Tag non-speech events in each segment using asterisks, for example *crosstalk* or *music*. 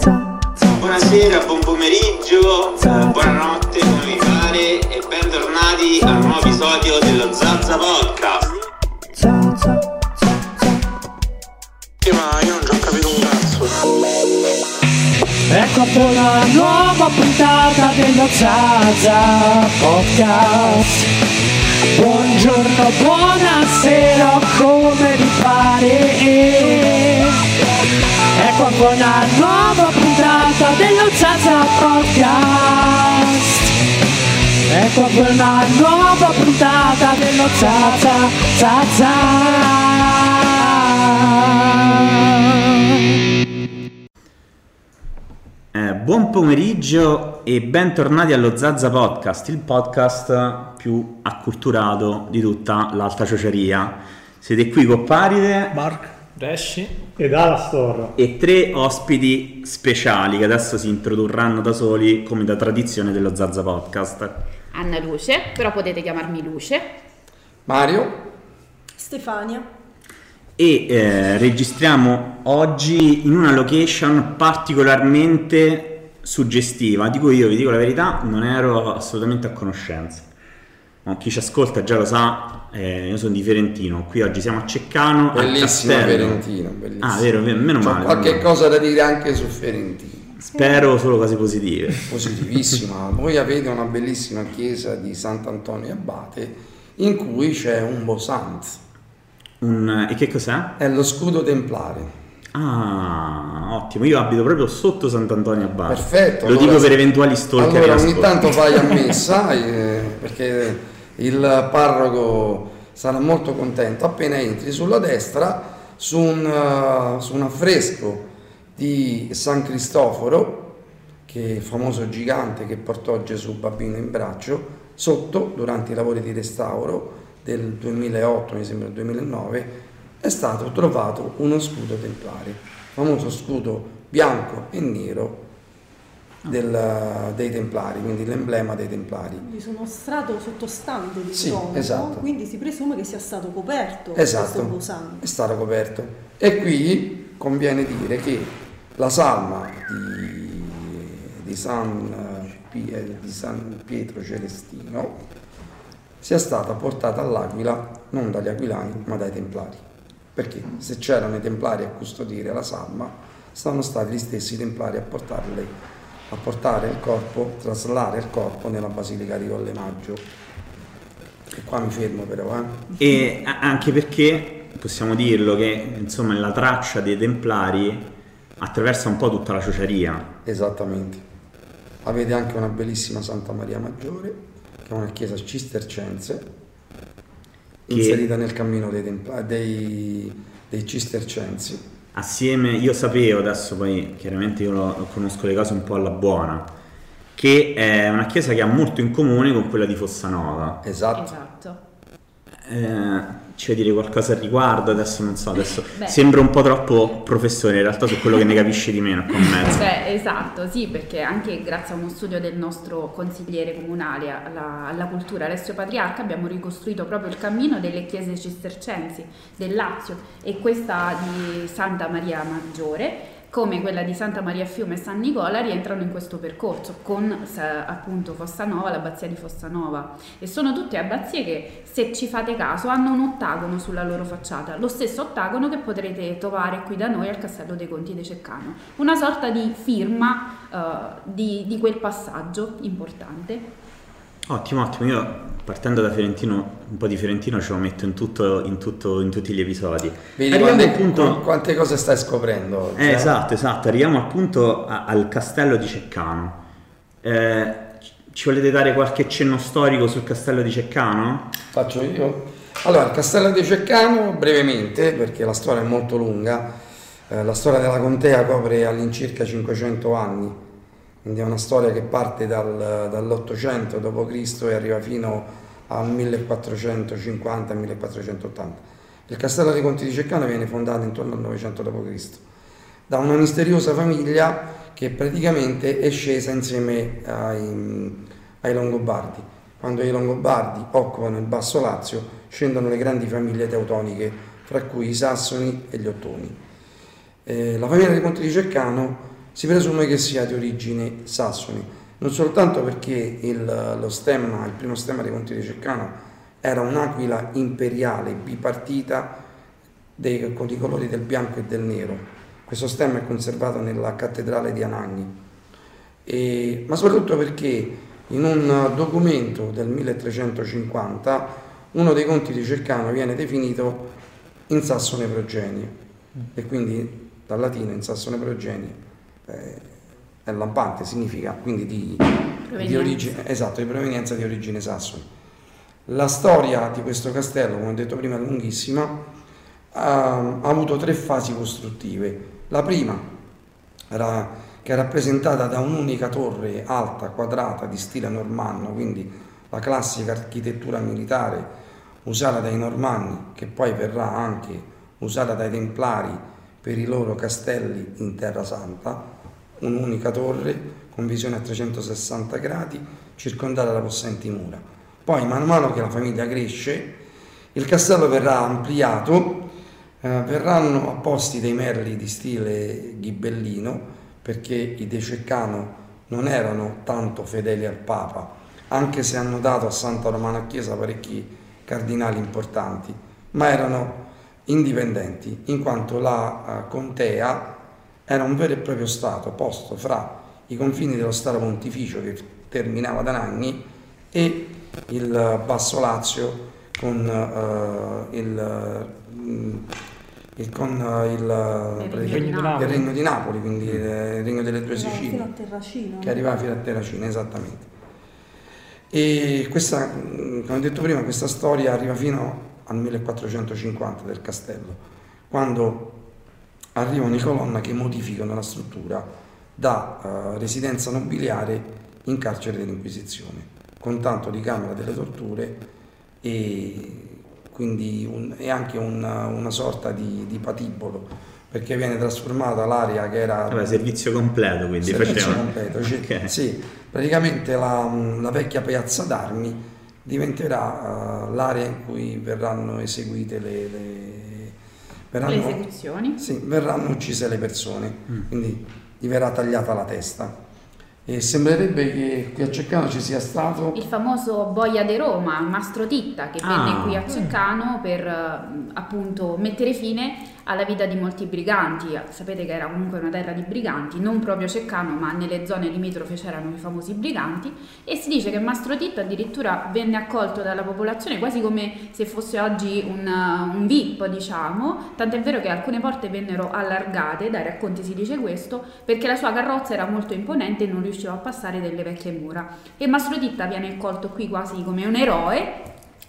Buonasera, buon pomeriggio, buonanotte, come vi pare e bentornati a un nuovo episodio dello Zazza Podcast. Sì, ma io non ci ho capito un cazzo. Ecco una nuova puntata dello Zaza Podcast. Buongiorno, buonasera, come vi pare. Ecco una nuova puntata dello Zaza Podcast. Ecco una nuova puntata dello Zaza Zaza. Eh, buon pomeriggio e bentornati allo Zazza Podcast, il podcast più acculturato di tutta l'Alta Ciociaria. Siete qui con Paride Mark Resci ed Alastor. e tre ospiti speciali che adesso si introdurranno da soli come da tradizione dello Zazza Podcast. Anna Luce, però potete chiamarmi Luce. Mario? Stefania. E eh, registriamo oggi in una location particolarmente suggestiva, di cui io vi dico la verità, non ero assolutamente a conoscenza. Ma chi ci ascolta già lo sa, eh, io sono di Fiorentino, qui oggi siamo a Ceccano, Bellissimo castello. Fiorentino, bellissimo. Ah, vero, meno meno male. qualche meno cosa da dire anche su Fiorentino. male. Spero solo cose positive. Positivissima. *laughs* Voi avete una bellissima chiesa di Sant'Antonio Abate in cui c'è un Bosant. Un- e che cos'è? È lo scudo templare. Ah, ottimo, io abito proprio sotto Sant'Antonio Abate. Perfetto. Lo allora- dico per eventuali stalker. Allora ogni tanto vai a *laughs* messa eh, perché il parroco sarà molto contento. Appena entri sulla destra su un, eh, su un affresco di San Cristoforo che è il famoso gigante che portò Gesù bambino in braccio sotto durante i lavori di restauro del 2008 mi sembra il 2009 è stato trovato uno scudo templare. Famoso scudo bianco e nero del- dei templari quindi l'emblema dei templari Quindi sono strato sottostante di Sì, stomaco, esatto. quindi si presume che sia stato coperto Esatto, è stato coperto. E qui conviene dire che la salma di, di San, di San Pietro Celestino sia stata portata all'Aquila non dagli aquilani ma dai templari. Perché se c'erano i templari a custodire la salma, sono stati gli stessi templari a portarle a portare il corpo, traslare il corpo nella Basilica di Colle Maggio. E qua mi fermo però, eh. E anche perché possiamo dirlo che insomma la traccia dei Templari attraversa un po' tutta la ciociaria. Esattamente. Avete anche una bellissima Santa Maria Maggiore, che è una chiesa cistercense, Che- inserita nel cammino dei, templa- dei, dei cistercensi. Assieme, io sapevo, adesso poi chiaramente io lo- conosco le cose un po' alla buona, che è una chiesa che ha molto in comune con quella di Fossanova. Esatto. Esatto. Eh, ci vuoi dire qualcosa al riguardo? Adesso non so, adesso *laughs* Beh. sembra un po' troppo professore, in realtà su quello che ne capisce di meno con mezzo. Beh, esatto, sì, perché anche grazie a uno studio del nostro consigliere comunale alla, alla cultura Alessio Patriarca abbiamo ricostruito proprio il cammino delle chiese cistercensi del Lazio e questa di Santa Maria Maggiore come quella di Santa Maria Fiume e San Nicola rientrano in questo percorso con appunto Fossanova, l'abbazia di Fossanova e sono tutte abbazie che se ci fate caso hanno un ottagono sulla loro facciata, lo stesso ottagono che potrete trovare qui da noi al Castello dei Conti di Ceccano, una sorta di firma eh, di, di quel passaggio importante. Ottimo, ottimo. Io partendo da Fiorentino, un po' di Fiorentino ce lo metto in, tutto, in, tutto, in tutti gli episodi. Vedi Arriviamo quante, punto... qu- quante cose stai scoprendo Eh, eh? esatto, esatto, arriviamo appunto a- al castello di Ceccano. Eh, ci volete dare qualche cenno storico sul castello di Ceccano? Faccio io? Allora, il castello di Ceccano, brevemente, perché la storia è molto lunga, eh, la storia della contea copre all'incirca 500 anni, quindi è una storia che parte dal- dall'800 d.C. e arriva fino al 1450-1480. Il castello dei Conti di Ceccano viene fondato intorno al 900 d.C. da una misteriosa famiglia che praticamente è scesa insieme ai, ai Longobardi. Quando i Longobardi occupano il Basso Lazio, scendono le grandi famiglie teutoniche, fra cui i Sassoni e gli Ottoni. Eh, la famiglia dei Conti di Ceccano si presume che sia di origine sassoni, non soltanto perché il, stemma, il primo stemma dei Conti di Ceccano era un'aquila imperiale bipartita dei, con i colori del bianco e del nero. Questo stemma è conservato nella cattedrale di Anagni, e, ma soprattutto perché in un documento del 1350 uno dei conti di Ceccano viene definito in sassone progenie e quindi dal latino in sassone progenie eh, è lampante, significa quindi di, di origine, esatto, di provenienza di origine sassone. La storia di questo castello, come ho detto prima, è lunghissima, ha, ha avuto tre fasi costruttive. La prima era, che è rappresentata da un'unica torre alta, quadrata, di stile normanno, quindi la classica architettura militare usata dai normanni, che poi verrà anche usata dai templari per i loro castelli in Terra Santa, un'unica torre con visione a 360 gradi, circondata da possenti mura. Poi, man mano che la famiglia cresce, il castello verrà ampliato, eh, verranno apposti dei merli di stile ghibellino, perché i De Ceccano non erano tanto fedeli al Papa, anche se hanno dato a Santa Romana Chiesa parecchi cardinali importanti, ma erano indipendenti, in quanto la uh, contea era un vero e proprio Stato posto fra i confini dello Stato Pontificio che terminava da Nagni e il Basso Lazio con uh, il, mm, il, con, uh, il, Il Regno di il Regno di Napoli, quindi il Regno delle due Sicilie fino a Terracino. che arrivava fino a Terracina, esattamente. E questa, mh, come ho detto prima, questa storia arriva fino al 1450 del castello, quando arrivano i colonna che modificano la struttura da eh, residenza nobiliare in carcere dell'Inquisizione, con tanto di camera delle torture e quindi un- è anche una, una sorta di, di patibolo, perché viene trasformata l'area che era Vabbè, servizio completo, quindi servizio faceva. completo. Cioè, Ok. Sì, praticamente la, la vecchia piazza d'armi diventerà eh, l'area in cui verranno eseguite le, le- Le verranno, esecuzioni. sì, verranno uccise le persone, quindi gli verrà tagliata la testa. E sembrerebbe che qui a Ceccano ci sia stato Il famoso Boia de Roma, Mastro Titta, che Ah. venne qui a Ceccano per eh, appunto mettere fine alla vita di molti briganti. Sapete che era comunque una terra di briganti, non proprio Ceccano, ma nelle zone limitrofe c'erano i famosi briganti. E si dice che Mastro Titta addirittura venne accolto dalla popolazione quasi come se fosse oggi un, uh, un VIP, diciamo. Tant'è vero che alcune porte vennero allargate, dai racconti si dice questo, perché la sua carrozza era molto imponente e non riusciva a passare delle vecchie mura. E Mastro Titta viene accolto qui quasi come un eroe,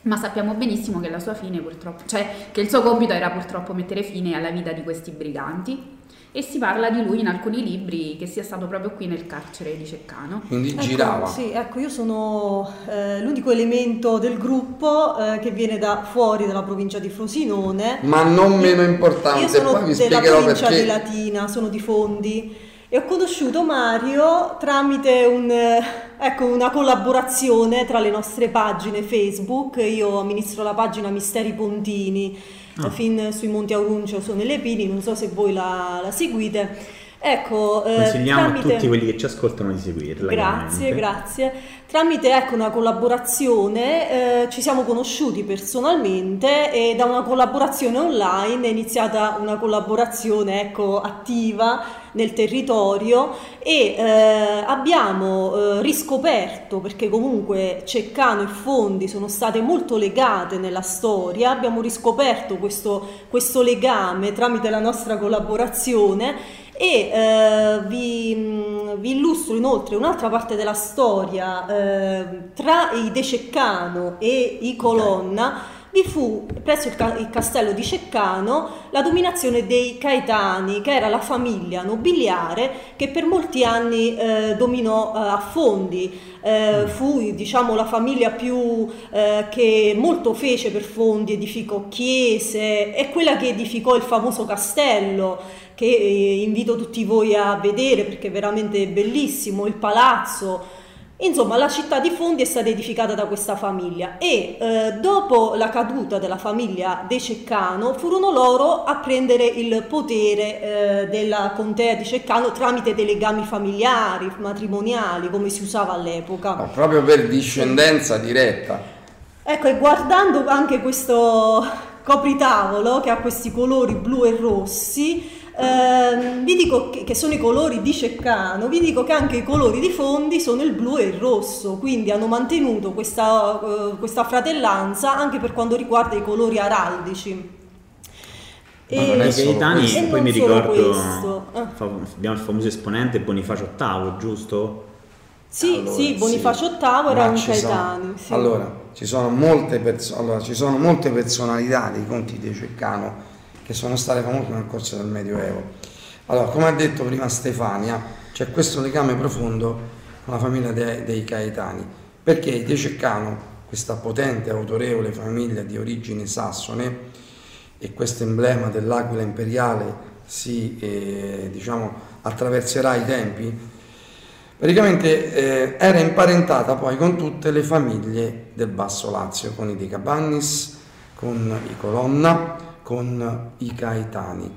ma sappiamo benissimo che la sua fine purtroppo, cioè che il suo compito era purtroppo mettere fine alla vita di questi briganti. E si parla di lui in alcuni libri che sia stato proprio qui nel carcere di Ceccano. quindi Ecco, girava. Sì, ecco, io sono eh, l'unico elemento del gruppo eh, che viene da fuori dalla provincia di Frosinone. Ma non meno Io importante, sono poi vi della spiegherò provincia perché. di Latina, sono di Fondi e ho conosciuto Mario tramite un, eh, ecco, una collaborazione tra le nostre pagine Facebook. Io amministro la pagina Misteri Pontini, eh, fin sui Monti Auruncio sono nelle Pini, non so se voi la, la seguite. Ecco, eh, Consigliamo tramite- a tutti quelli che ci ascoltano di seguirla. Grazie, grazie. Tramite ecco, una collaborazione eh, ci siamo conosciuti personalmente e da una collaborazione online è iniziata una collaborazione ecco, attiva nel territorio e eh, abbiamo eh, riscoperto, perché comunque Ceccano e Fondi sono state molto legate nella storia, abbiamo riscoperto questo, questo legame tramite la nostra collaborazione e eh, vi, mh, vi illustro inoltre un'altra parte della storia eh, tra i De Ceccano e i Colonna vi fu presso il, ca- il castello di Ceccano la dominazione dei Caetani che era la famiglia nobiliare che per molti anni eh, dominò eh, a Fondi. Eh, fu diciamo la famiglia più eh, che molto fece per Fondi edificò chiese è quella che edificò il famoso castello che eh, invito tutti voi a vedere perché è veramente bellissimo, il palazzo Insomma, la città di Fondi è stata edificata da questa famiglia e eh, dopo la caduta della famiglia De Ceccano furono loro a prendere il potere eh, della contea di Ceccano tramite dei legami familiari, matrimoniali, come si usava all'epoca. No, proprio per discendenza diretta. Ecco, e guardando anche questo copritavolo che ha questi colori blu e rossi, ehm, vi dico che, che sono i colori di Ceccano, vi dico che anche i colori di Fondi sono il blu e il rosso, quindi hanno mantenuto questa, eh, questa fratellanza anche per quanto riguarda i colori araldici. Ma non è I solo Gaetani. E poi non mi ricordo, questo. Eh. abbiamo il famoso esponente Bonifacio VIII, giusto? Sì, Allora, sì, Bonifacio sì. VIII era Ma un Gaetani. sì. Allora, ci sono molte perso- allora, ci sono molte personalità dei conti di Ceccano che sono state famose nel corso del Medioevo. Allora, come ha detto prima Stefania, c'è questo legame profondo con la famiglia de- dei Caetani, perché i De Ceccano, questa potente e autorevole famiglia di origine sassone, e questo emblema dell'aquila imperiale si eh, diciamo, attraverserà i tempi, praticamente eh, era imparentata poi con tutte le famiglie del Basso Lazio, con i De Cabannis, con i Colonna, con i Caetani.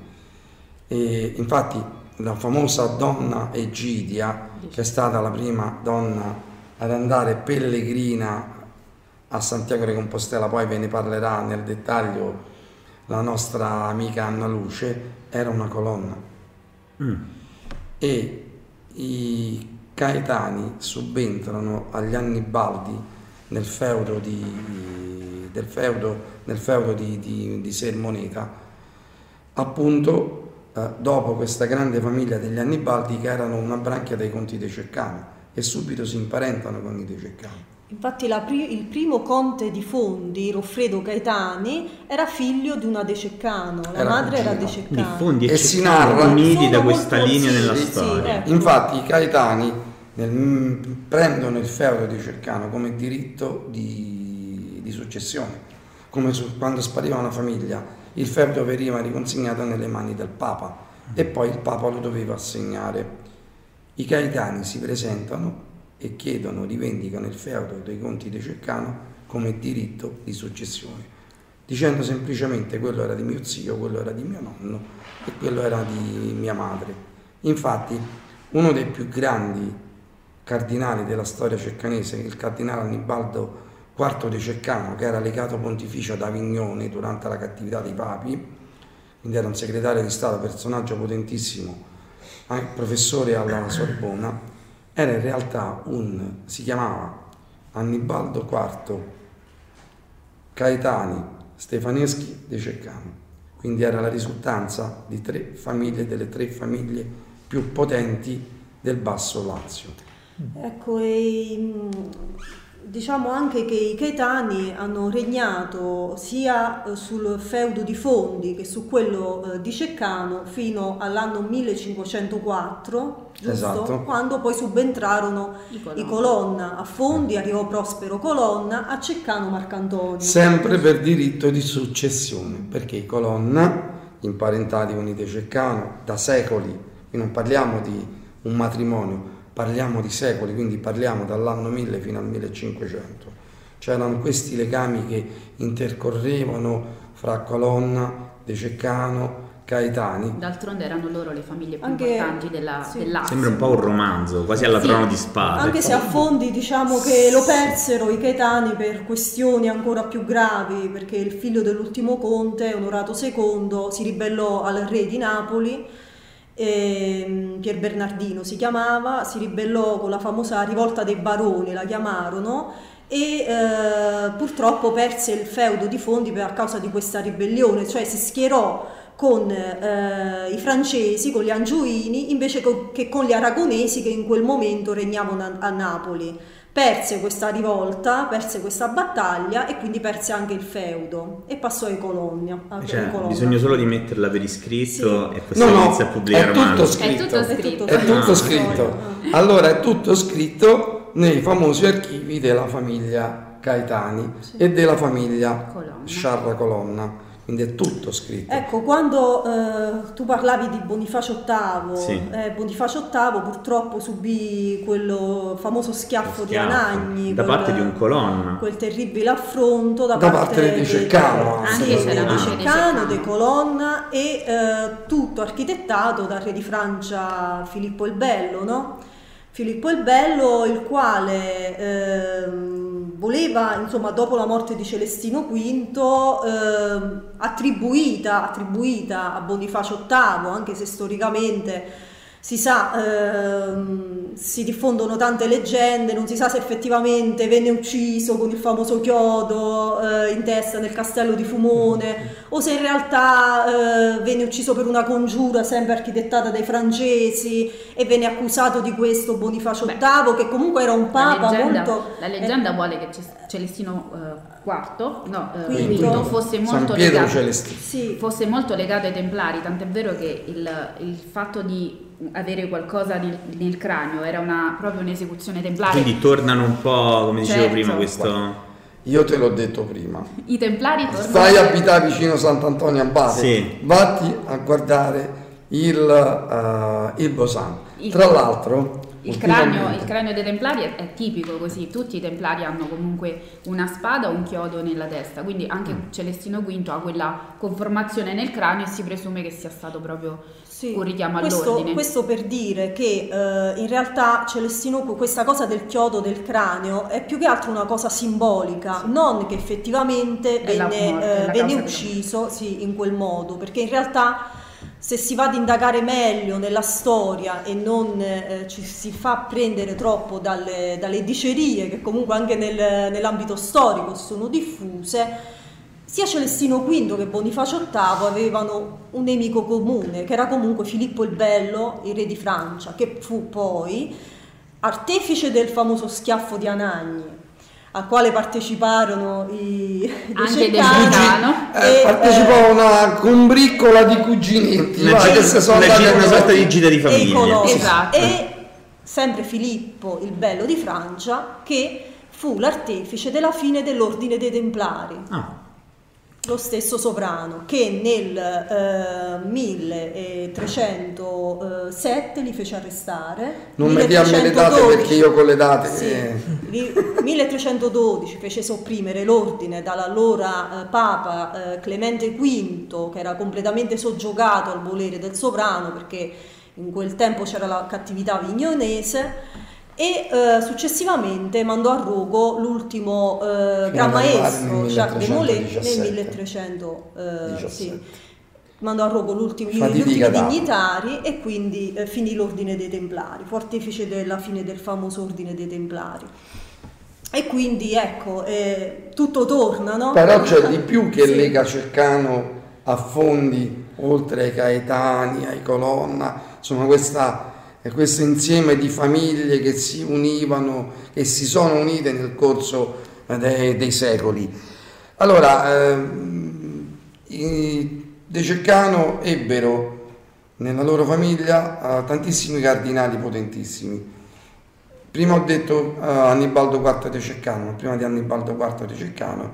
E infatti la famosa donna Egidia, che è stata la prima donna ad andare pellegrina a Santiago de Compostela, poi ve ne parlerà nel dettaglio la nostra amica Anna Luce, era una colonna. Mm. E i Caetani subentrano agli Annibaldi nel feudo di, del feudo, nel feudo di, di, di Sermoneta, appunto eh, dopo questa grande famiglia degli Annibaldi che erano una branchia dei conti dei Ceccani e subito si imparentano con i dei Ceccani. Infatti la pri- il primo conte di Fondi, Roffredo Gaetani, era figlio di una De Ceccano, la Era madre era. De Ceccano. fondi e, E si Ceccano narra- uniti da questa linea sì, nella sì, storia. ecco. Infatti i Caetani nel- prendono il feudo di Cercano come diritto di, di successione, come su- quando spariva una famiglia, il feudo veniva riconsegnato nelle mani del Papa e poi il Papa lo doveva assegnare. I Caetani si presentano e chiedono, rivendicano il feudo dei conti di Cercano come diritto di successione, dicendo semplicemente quello era di mio zio, quello era di mio nonno e quello era di mia madre. Infatti, uno dei più grandi cardinali della storia ceccanese, il cardinale Annibaldo IV di Ceccano, che era legato pontificio ad Avignone durante la cattività dei papi, quindi era un segretario di Stato, personaggio potentissimo, anche professore alla Sorbona, era in realtà un, si chiamava Annibaldo IV Caetani Stefaneschi de Ceccano, quindi era la risultanza di tre famiglie, delle tre famiglie più potenti del Basso Lazio. Ecco, e, diciamo anche che i Caetani hanno regnato sia eh, sul feudo di Fondi che su quello eh, di Ceccano fino all'anno 1504, giusto? Esatto. Quando poi subentrarono I i Colonna. Colonna. A Fondi arrivò Prospero Colonna, a Ceccano Marcantonio. Sempre per diritto di successione, perché i Colonna, imparentati con i De Ceccano da secoli, qui non parliamo di un matrimonio, parliamo di secoli, quindi parliamo dall'anno 1000 fino al 1500. C'erano questi legami che intercorrevano fra Colonna, De Ceccano, Caetani. D'altronde erano loro le famiglie più Anche- importanti della, sì. del Lazio. Sembra un po' un romanzo, quasi alla Sì. trono di spade. Anche se a fondi diciamo che lo persero i Caetani per questioni ancora più gravi, perché il figlio dell'ultimo conte, Onorato II, si ribellò al re di Napoli, ehm, Pier Bernardino si chiamava, si ribellò con la famosa rivolta dei baroni, la chiamarono, e eh, purtroppo perse il feudo di Fondi per- a causa di questa ribellione, cioè si schierò con eh, i francesi, con gli angioini, invece che con gli aragonesi che in quel momento regnavano a, a Napoli. Perse questa rivolta, perse questa battaglia e quindi perse anche il feudo e passò ai Colonna. a- Cioè, bisogna solo di metterla per iscritto Sì. e poi No, si no, inizia a pubblicare è tutto scritto. È tutto scritto. È tutto Ah. scritto. Allora è tutto scritto nei famosi archivi della famiglia Caetani e della famiglia Colonna. Sciarra Colonna. Quindi è tutto scritto. Ecco, quando eh, tu parlavi di Bonifacio VIII, Sì. eh, Bonifacio VIII purtroppo subì quello famoso schiaffo, di Schiaffo. Anagni, Da quel- parte di un colonna. quel terribile affronto da, Da parte di Ceccano, anche sì, c'era di di Ceccano. di Colonna e eh, tutto architettato dal re di Francia Filippo il Bello, no? Filippo il Bello, il quale ehm, voleva, insomma, dopo la morte di Celestino V, ehm, attribuita, attribuita a Bonifacio VIII, anche se storicamente si sa, ehm, si diffondono tante leggende, non si sa se effettivamente venne ucciso con il famoso chiodo eh, in testa nel castello di Fumone o se in realtà eh, venne ucciso per una congiura sempre architettata dai francesi e venne accusato di questo Bonifacio Beh, VIII che comunque era un La papa leggenda, molto... la leggenda vuole che Ce- Celestino eh, IV, no, eh, Quinto. Fosse San molto legato. Celestino. Sì, fosse molto legato ai templari, tant'è vero che il, il fatto di avere qualcosa nel, nel cranio era una, proprio un'esecuzione templare. Quindi tornano un po', come dicevo Certo. prima, questo... Io te l'ho detto prima. I templari tornano. Stai a abitare vicino Sant'Antonio Abate, Sì. vatti a guardare il, eh, il Bosan. Il- Tra l'altro, Il cranio, il cranio dei templari è, è tipico così, tutti i templari hanno comunque una spada o un chiodo nella testa, quindi anche Mm. Celestino V ha quella conformazione nel cranio e si presume che sia stato proprio Sì, un richiamo questo, all'ordine. questo per dire che eh, in realtà Celestino, questa cosa del chiodo del cranio è più che altro una cosa simbolica, non che effettivamente È venne, morte, eh, venne ucciso sì, in quel modo, perché in realtà se si va ad indagare meglio nella storia e non eh, ci si fa prendere troppo dalle, dalle dicerie che comunque anche nel- nell'ambito storico sono diffuse, sia Celestino V che Bonifacio VIII avevano un nemico comune, che era comunque Filippo il Bello, il re di Francia, che fu poi artefice del famoso schiaffo di Anagni, al quale parteciparono i, Anche De Ceccani Ceccano. Eh, e, partecipò eh, a una combriccola di cuginetti Una va, gita- che si sono una sorta di gita di e famiglia. Esatto. E sempre Filippo il Bello di Francia, che fu l'artefice della fine dell'ordine dei Templari. Ah, lo stesso sovrano che nel eh, 1307 li fece arrestare. Non mi diamo le date 1312 perché io con le date... sì, eh, li- 1312 fece sopprimere l'ordine dall'allora eh, Papa eh, Clemente V, che era completamente soggiogato al volere del sovrano perché in quel tempo c'era la cattività vignonese. E eh, successivamente mandò a rogo l'ultimo eh, Gran Maestro Jacques de Molay nel 1317. 1300 eh, 17. sì. mandò a rogo l'ultimo- gli ultimi dignitari e quindi eh, finì l'ordine dei Templari, fu artefice della fine del famoso ordine dei Templari. E quindi ecco, eh, tutto torna, no? Però c'è di più *laughs* che Sì. lega Cercano a fondi, oltre ai Caetani, ai Colonna, insomma questa, è questo insieme di famiglie che si univano, che si sono unite nel corso eh, dei, dei secoli. Allora, ehm, i De Ceccano ebbero nella loro famiglia eh, tantissimi cardinali potentissimi. Prima ho detto eh, Annibaldo IV De Ceccano, ma prima di Annibaldo IV De Ceccano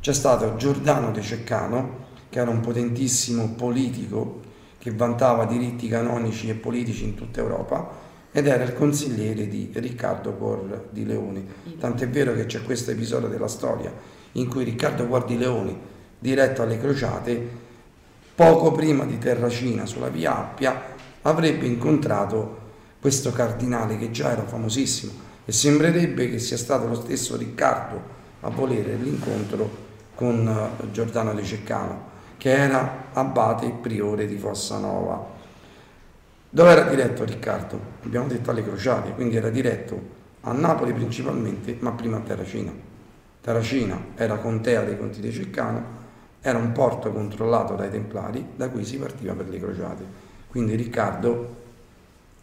c'è stato Giordano De Ceccano, che era un potentissimo politico che vantava diritti canonici e politici in tutta Europa ed era il consigliere di Riccardo Cuor di Leone. Tant'è vero che c'è questo episodio della storia in cui Riccardo Cuor di Leone, diretto alle crociate, poco prima di Terracina sulla via Appia, avrebbe incontrato questo cardinale che già era famosissimo e sembrerebbe che sia stato lo stesso Riccardo a volere l'incontro con eh, Giordano De Ceccano, che era abate e priore di Fossanova. Dove era diretto Riccardo? Abbiamo detto alle crociate, quindi era diretto a Napoli principalmente, ma prima a Terracina. Terracina era contea dei conti di Ceccano, era un porto controllato dai Templari, da cui si partiva per le crociate. Quindi Riccardo,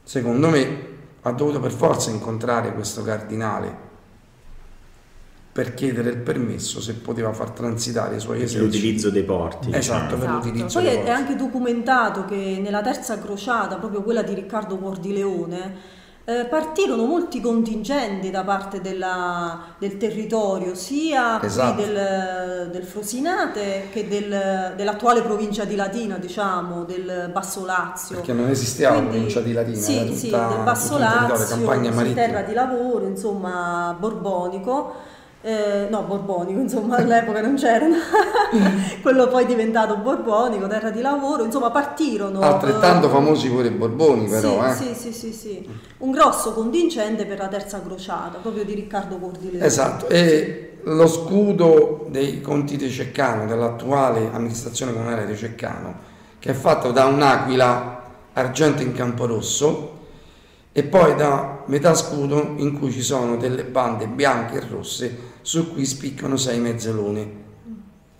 secondo me, ha dovuto per forza incontrare questo cardinale per chiedere il permesso se poteva far transitare i suoi eserciti. l'utilizzo dei porti. Esatto, per Esatto. l'utilizzo Poi dei è, è porti. anche documentato che nella terza crociata, proprio quella di Riccardo Cuor di Leone, eh, partirono molti contingenti da parte della- del territorio, sia Esatto. del, del Frosinate che del- dell'attuale provincia di Latina, diciamo, del Basso Lazio. Perché non esisteva la Quindi- provincia di Latina, sì, era tutta, sì, del Basso Lazio, campagna marittima. terra di lavoro, insomma, borbonico. Eh, no, borbonico, insomma, all'epoca non c'erano. *laughs* Quello poi diventato borbonico, terra di lavoro, insomma, partirono. Altrettanto eh, famosi pure i Borboni, però, eh. sì, sì, sì, sì. Un grosso contingente per la terza crociata, proprio di Riccardo Cordileone. Esatto, e lo scudo dei conti di Ceccano, dell'attuale amministrazione comunale di Ceccano, che è fatto da un'aquila argento in campo rosso e poi da metà scudo in cui ci sono delle bande bianche e rosse su cui spiccano sei mezzalune.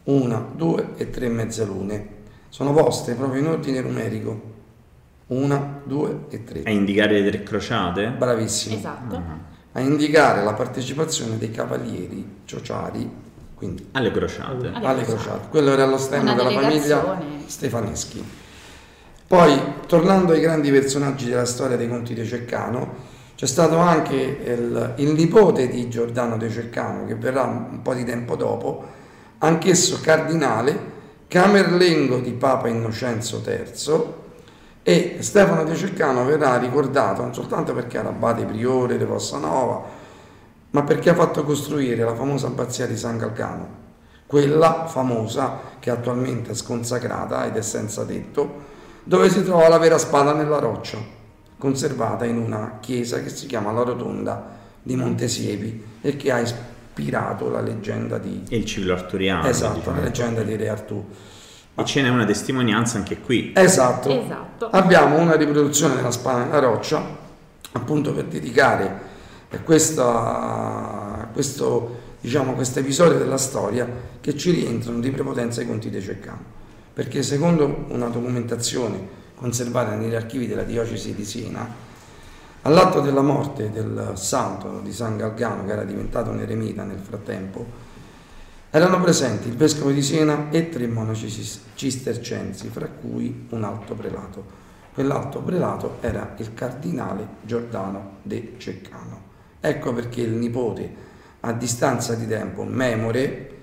Una, due e tre mezzalune. Sono poste proprio in ordine numerico. Una, due e tre. A indicare le tre crociate? Bravissimo Esatto. a indicare la partecipazione dei cavalieri ciociari, quindi Alle crociate. Alle alle crociate. crociate. Quello era lo stemma della famiglia. Stefaneschi. Poi, tornando ai grandi personaggi della storia dei conti di Ceccano, c'è stato anche il, il nipote di Giordano de Ceccano, che verrà un po' di tempo dopo, anch'esso cardinale, camerlengo di Papa Innocenzo III, e Stefano de Ceccano verrà ricordato non soltanto perché era abate priore di Fossanova, ma perché ha fatto costruire la famosa abbazia di San Galgano, quella famosa che attualmente è sconsacrata ed è senza tetto, dove si trova la vera spada nella roccia, conservata in una chiesa che si chiama la Rotonda di Montesiepi e che ha ispirato la leggenda di... E il ciclo arturiano. esatto, diciamo. la leggenda di Re Artù. E ce n'è una testimonianza anche qui. Esatto. Esatto. Abbiamo una riproduzione della spada nella roccia, appunto per dedicare questa, questo, diciamo, questo episodio della storia che ci rientrano di prepotenza ai conti dei Ceccano. Perché secondo una documentazione conservata negli archivi della diocesi di Siena, all'atto della morte del santo di San Galgano, che era diventato un eremita nel frattempo, erano presenti il vescovo di Siena e tre monaci cis- cistercensi, fra cui un alto prelato. Quell'alto prelato era il cardinale Giordano de Ceccano. Ecco perché il nipote, a distanza di tempo, memore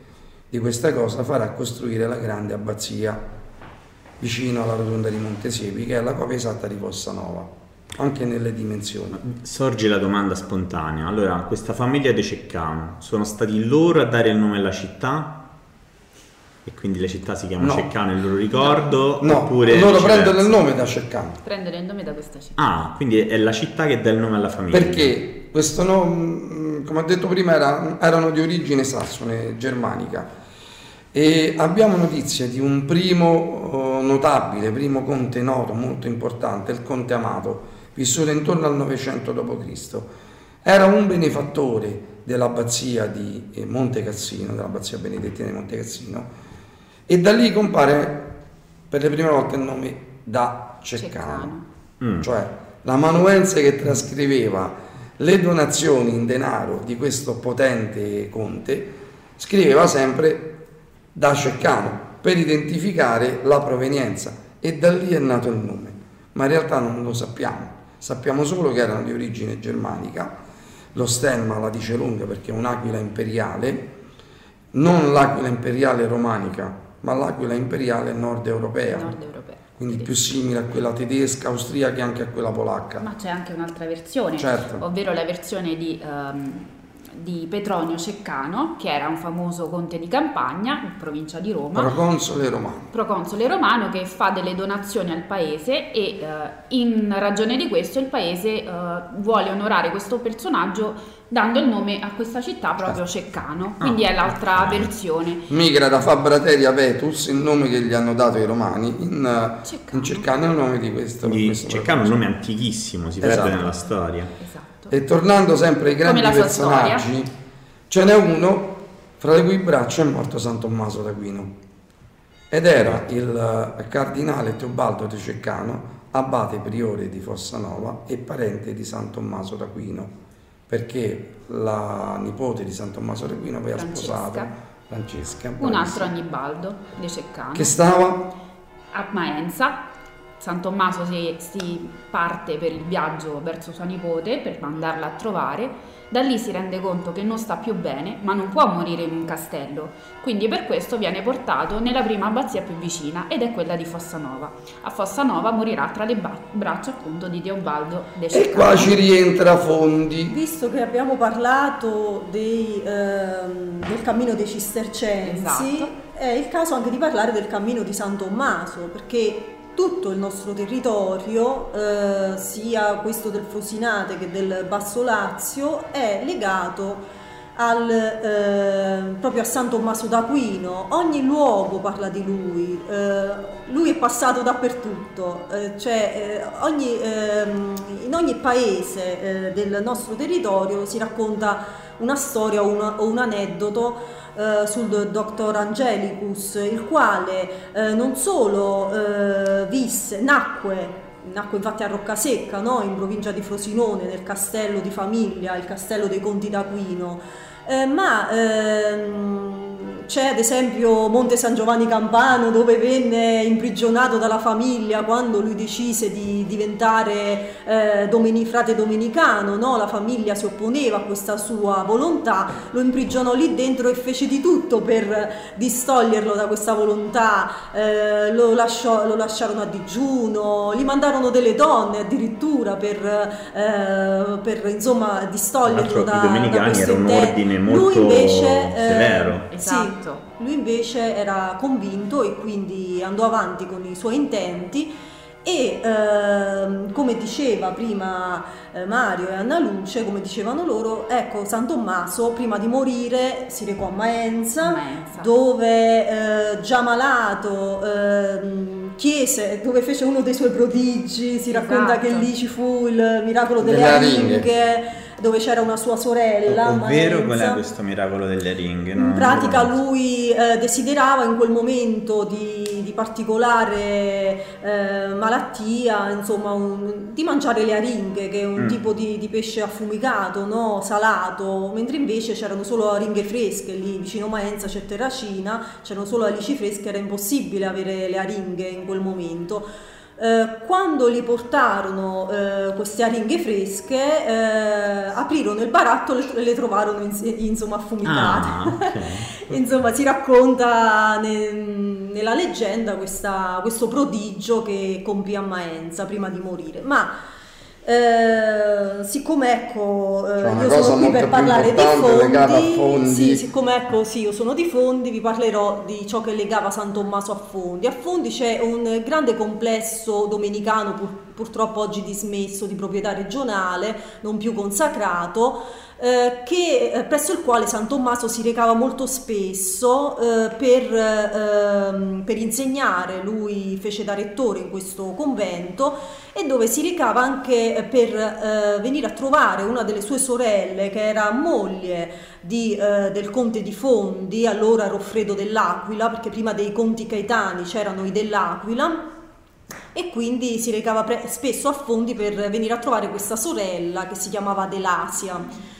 di questa cosa, farà costruire la grande abbazia vicino alla rotonda di Montesiepi, che è la copia esatta di Fossanova, anche nelle dimensioni. Sorge la domanda spontanea. Allora, questa famiglia De Ceccano sono stati loro a dare il nome alla città? E quindi la città si chiama No. Ceccano in loro ricordo? No, oppure loro prendono il nome da Ceccano. Prendere il nome da questa città. Ah, quindi è la città che dà il nome alla famiglia. Perché questo nome, come ho detto prima, era- erano di origine sassone, germanica. E abbiamo notizia di un primo eh, notabile, primo conte noto, molto importante, il conte Amato, vissuto intorno al 900 d.C. Era un benefattore dell'abbazia di eh, Monte Cassino, dell'abbazia benedettina di Monte Cassino, e da lì compare per le prime volte il nome da Ceccano Ceccano. Mm. cioè l'amanuense che trascriveva le donazioni in denaro di questo potente conte, scriveva sempre da Ceccano per identificare la provenienza e da lì è nato il nome, ma in realtà non lo sappiamo, sappiamo solo che erano di origine germanica, lo stemma la dice lunga perché è un'aquila imperiale, non l'aquila imperiale romanica, ma l'aquila imperiale nord europea Nord europea. quindi più simile a quella tedesca, austriaca e anche a quella polacca. Ma c'è anche un'altra versione, Certo. ovvero la versione di, ehm, di Petronio Ceccano, che era un famoso conte di campagna, in provincia di Roma, Proconsole romano. proconsole romano che fa delle donazioni al paese e eh, in ragione di questo il paese eh, vuole onorare questo personaggio dando il nome a questa città proprio Ceccano, quindi è l'altra versione. Migra da Fabrateria Vetus, il nome che gli hanno dato i romani, in, eh, Ceccano. in Ceccano è il nome di questo. Quindi questo Ceccano è un nome antichissimo, si Esatto. perde nella storia. Esatto. E tornando sempre ai grandi personaggi, ce n'è uno fra le cui braccia è morto San Tommaso d'Aquino. Ed era il eh, cardinale Teobaldo de Ceccano, abate priore di Fossanova e parente di San Tommaso d'Aquino, perché la nipote di San Tommaso d'Aquino aveva Francesca. sposato Francesca, Un altro Annibaldo de Ceccano. Che stava? A Maenza, San Tommaso si, si parte per il viaggio verso sua nipote per mandarla a trovare, da lì si rende conto che non sta più bene, ma non può morire in un castello, quindi per questo viene portato nella prima abbazia più vicina ed è quella di Fossanova. A Fossanova morirà tra le ba- braccia appunto di Teobaldo De E Ceccano. qua ci rientra Fondi. Visto che abbiamo parlato dei, ehm, del cammino dei Cistercensi, Esatto. è il caso anche di parlare del cammino di San Tommaso, perché tutto il nostro territorio, eh, sia questo del Frosinate che del Basso Lazio, è legato al, eh, proprio a San Tommaso d'Aquino. Ogni luogo parla di lui, eh, lui è passato dappertutto, eh, cioè eh, ogni, ehm, in ogni paese eh, del nostro territorio si racconta una storia o, una- o un aneddoto eh, sul dottor Angelicus, il quale eh, non solo eh, visse, nacque Nacque infatti a Roccasecca, no? in provincia di Frosinone, nel castello di famiglia, il castello dei Conti d'Aquino. Eh, ma ehm, c'è ad esempio Monte San Giovanni Campano dove venne imprigionato dalla famiglia quando lui decise di diventare eh, domeni- frate domenicano, no? la famiglia si opponeva a questa sua volontà, lo imprigionò lì dentro e fece di tutto per distoglierlo da questa volontà, eh, lo, lasciò- lo lasciarono a digiuno, gli mandarono delle donne addirittura per, eh, per insomma distoglierlo da, i domenicani da questo era un ordine Lui molto invece, eh, severo. Esatto. Sì, lui invece era convinto e quindi andò avanti con i suoi intenti e ehm, come diceva prima eh, Mario e Anna Luce, come dicevano loro, ecco San Tommaso prima di morire si recò a Maenza, Maenza. dove eh, già malato ehm, chiese, dove fece uno dei suoi prodigi, si racconta Esatto. che lì ci fu il miracolo delle Delle aringhe, aringhe. Dove c'era una sua sorella. Ovvero qual è questo miracolo delle ringhe? In pratica lui eh, desiderava in quel momento di, di particolare eh, malattia, insomma, un- di mangiare le aringhe, che è un Mm. tipo di, di pesce affumicato, no? salato, mentre invece c'erano solo aringhe fresche, lì vicino Maenza c'è Terracina, c'erano solo alici fresche, era impossibile avere le aringhe in quel momento. Eh, quando gli portarono eh, queste aringhe fresche, eh, aprirono il barattolo e le trovarono ins- insomma affumicate. Ah, ok. *laughs* Insomma, si racconta ne- nella leggenda questa- questo prodigio che compì a Maenza prima di morire. Ma eh, siccome ecco, eh, Cioè, io sono qui per parlare a fondi, Fondi. sì, siccome ecco, sì, io sono di Fondi, vi parlerò di ciò che legava San Tommaso a Fondi. A Fondi c'è un grande complesso domenicano, pur- purtroppo oggi dismesso, di proprietà regionale, non più consacrato, eh, che, eh, presso il quale San Tommaso si recava molto spesso eh, per, ehm, per insegnare, lui fece da rettore in questo convento e dove si recava anche eh, per eh, venire a trovare una delle sue sorelle che era moglie di, eh, del conte di Fondi, allora Roffredo dell'Aquila, perché prima dei conti caetani c'erano i dell'Aquila e quindi si recava pre- spesso a Fondi per venire a trovare questa sorella che si chiamava Delasia.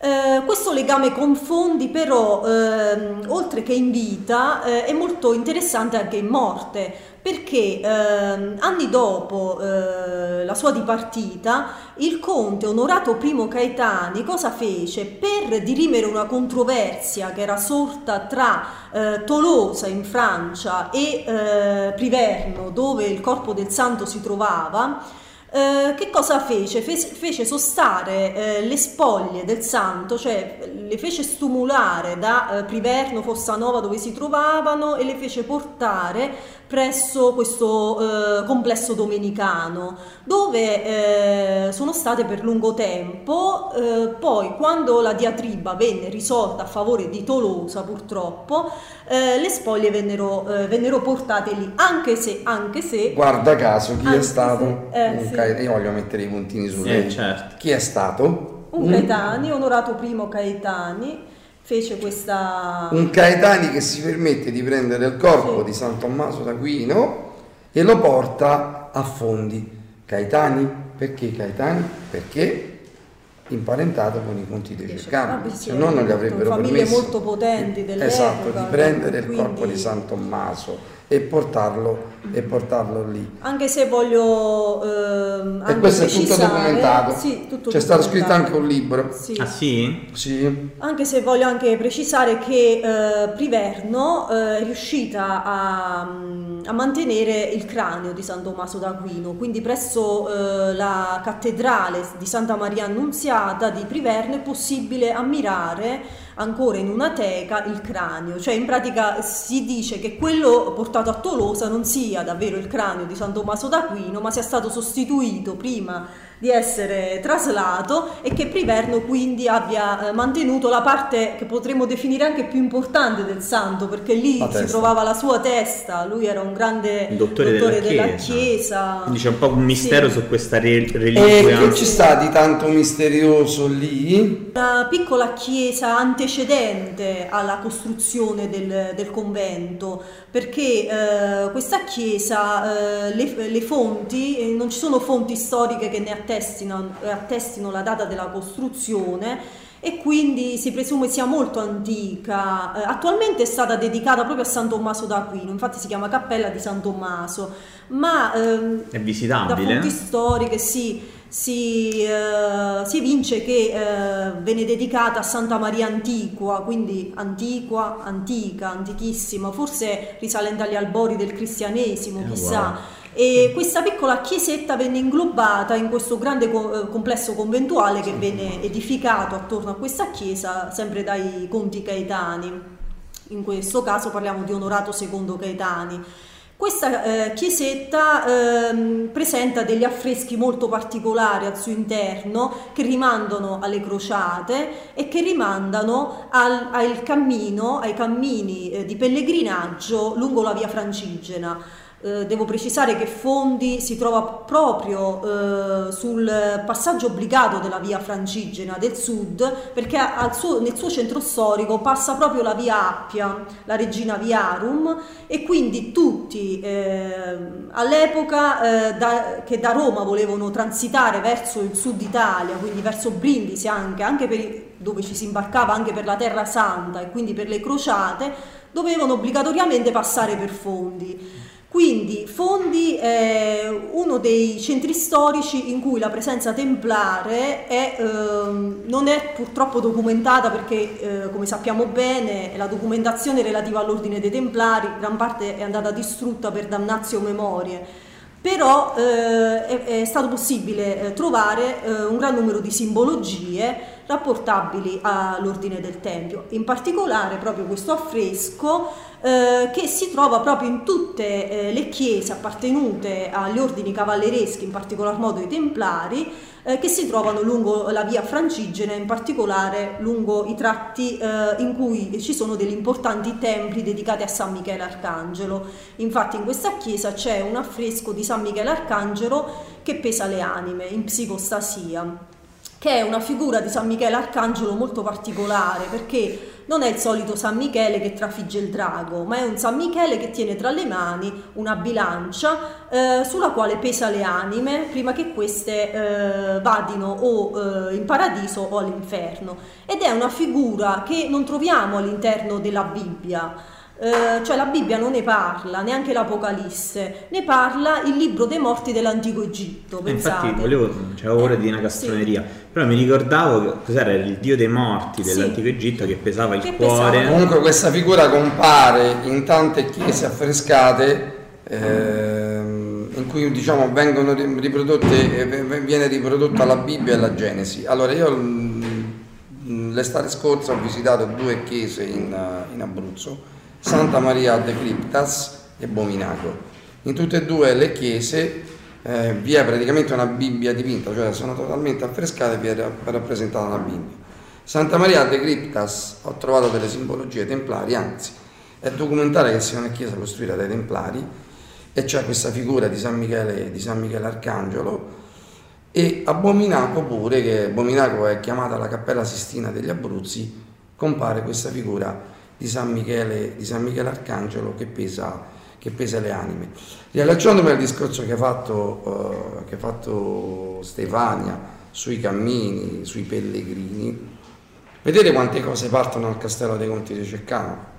Eh, questo legame con Fondi però, ehm, oltre che in vita, eh, è molto interessante anche in morte, perché ehm, anni dopo eh, la sua dipartita, il conte Onorato I Caetani cosa fece? Per dirimere una controversia che era sorta tra eh, Tolosa in Francia e eh, Priverno, dove il corpo del santo si trovava, eh, che cosa fece? Fe- fece sostare eh, le spoglie del santo, cioè le fece stumulare da eh, Priverno, Fossanova dove si trovavano e le fece portare presso questo eh, complesso domenicano dove eh, sono state per lungo tempo, eh, poi quando la diatriba venne risolta a favore di Tolosa purtroppo, eh, le spoglie vennero, eh, vennero portate lì, anche se, anche se Guarda caso, chi è stato? se- eh, un sì. Caetano- Io voglio mettere i puntini su Eh, lei. certo. Chi è stato? un Caetani, onorato primo Caetani, fece questa... Un Caetani che si permette di prendere il corpo Sì. di San Tommaso d'Aquino e lo porta a Fondi. Caetani? Perché Caetani? Perché imparentato con i conti dei Cercani, se no non gli avrebbero famiglie permesso molto potenti dell'epoca, esatto, di prendere il quindi- corpo di San Tommaso e portarlo, e portarlo lì. Anche se voglio ehm, E anche questo è tutto documentato. Sì, tutto C'è stato scritto anche un libro. Sì. Ah sì? Sì. Anche se voglio anche precisare che eh, Priverno eh, è riuscita a, mm, a mantenere il cranio di San Tommaso d'Aquino, quindi presso eh, la cattedrale di Santa Maria Annunziata di Priverno è possibile ammirare ancora in una teca il cranio, cioè in pratica si dice che quello portato a Tolosa non sia davvero il cranio di San Tommaso d'Aquino, ma sia stato sostituito prima di essere traslato e che Priverno quindi abbia eh, mantenuto la parte che potremmo definire anche più importante del santo, perché lì La si testa. trovava la sua testa, lui era un grande Il dottore, della, chiesa. Chiesa. Quindi c'è un po' un mistero Sì. su questa re- E reliquia. che ci sta di tanto misterioso lì? Una piccola chiesa antecedente alla costruzione del, del convento, perché eh, questa chiesa, eh, le, le fonti, eh, non ci sono fonti storiche che ne attestino, attestino la data della costruzione e quindi si presume sia molto antica. Eh, attualmente è stata dedicata proprio a San Tommaso d'Aquino, infatti si chiama Cappella di San Tommaso, ma ehm, È da visitabile? fonti storiche sì, si, eh, si evince che eh, venne dedicata a Santa Maria Antiqua, quindi antiqua, antica, antichissima, forse risalente agli albori del cristianesimo, Eh, chissà. wow. E questa piccola chiesetta venne inglobata in questo grande eh, complesso conventuale che venne edificato attorno a questa chiesa, sempre dai conti Caetani. In questo caso parliamo di Onorato II Caetani. Questa eh, chiesetta ehm, presenta degli affreschi molto particolari al suo interno che rimandano alle crociate e che rimandano al, al cammino, ai cammini eh, di pellegrinaggio lungo la via Francigena. Eh, devo precisare che Fondi si trova proprio eh, sul passaggio obbligato della via Francigena del sud perché suo- nel suo centro storico passa proprio la via Appia, la Regina Viarum e quindi tutti eh, all'epoca eh, da- che da Roma volevano transitare verso il sud Italia, quindi verso Brindisi anche, anche per dove ci si imbarcava anche per la Terra Santa e quindi per le crociate, dovevano obbligatoriamente passare per Fondi. Quindi Fondi è uno dei centri storici in cui la presenza templare è, ehm, non è purtroppo documentata perché, eh, come sappiamo bene, la documentazione relativa all'ordine dei templari gran parte è andata distrutta per damnazio memorie. Però eh, è, è stato possibile eh, trovare eh, un gran numero di simbologie rapportabili all'ordine del Tempio, in particolare proprio questo affresco eh, che si trova proprio in tutte eh, le chiese appartenute agli ordini cavallereschi, in particolar modo i Templari, eh, che si trovano lungo la via Francigena, in particolare lungo i tratti eh, in cui ci sono degli importanti templi dedicati a San Michele Arcangelo. Infatti in questa chiesa c'è un affresco di San Michele Arcangelo che pesa le anime in psicostasia che è una figura di San Michele Arcangelo molto particolare perché non è il solito San Michele che trafigge il drago, ma è un San Michele che tiene tra le mani una bilancia eh, sulla quale pesa le anime prima che queste eh, vadino o eh, in paradiso o all'inferno. Ed è una figura che non troviamo all'interno della Bibbia. Eh, cioè la Bibbia non ne parla, neanche l'Apocalisse, ne parla il libro dei morti dell'antico Egitto. Eh, Infatti volevo, c'avevo ora di una Eh, castroneria, però mi ricordavo che cos'era il dio dei morti Sì. dell'antico Egitto che pesava il Che cuore. pesava. Comunque questa figura compare in tante chiese affrescate ehm, in cui diciamo vengono ri- riprodotte, eh, viene riprodotta la Bibbia e la Genesi. Allora io mm, l'estate scorsa ho visitato due chiese in, eh, in Abruzzo, Santa Maria de Cryptas e Bominaco. In tutte e due le chiese eh, vi è praticamente una Bibbia dipinta, cioè sono totalmente affrescate e vi è ra- rappresentata la Bibbia. Santa Maria de Cryptas ho trovato delle simbologie templari, anzi è documentare che sia una chiesa costruita dai templari e c'è questa figura di San Michele, di San Michele Arcangelo e a Bominaco pure, che Bominaco è chiamata la Cappella Sistina degli Abruzzi, compare questa figura di San Michele, di San Michele Arcangelo che pesa, che pesa le anime. Riallacciandomi al discorso che ha fatto, eh, che ha fatto Stefania sui cammini, sui pellegrini, vedete quante cose partono dal Castello dei Conti di Ceccano?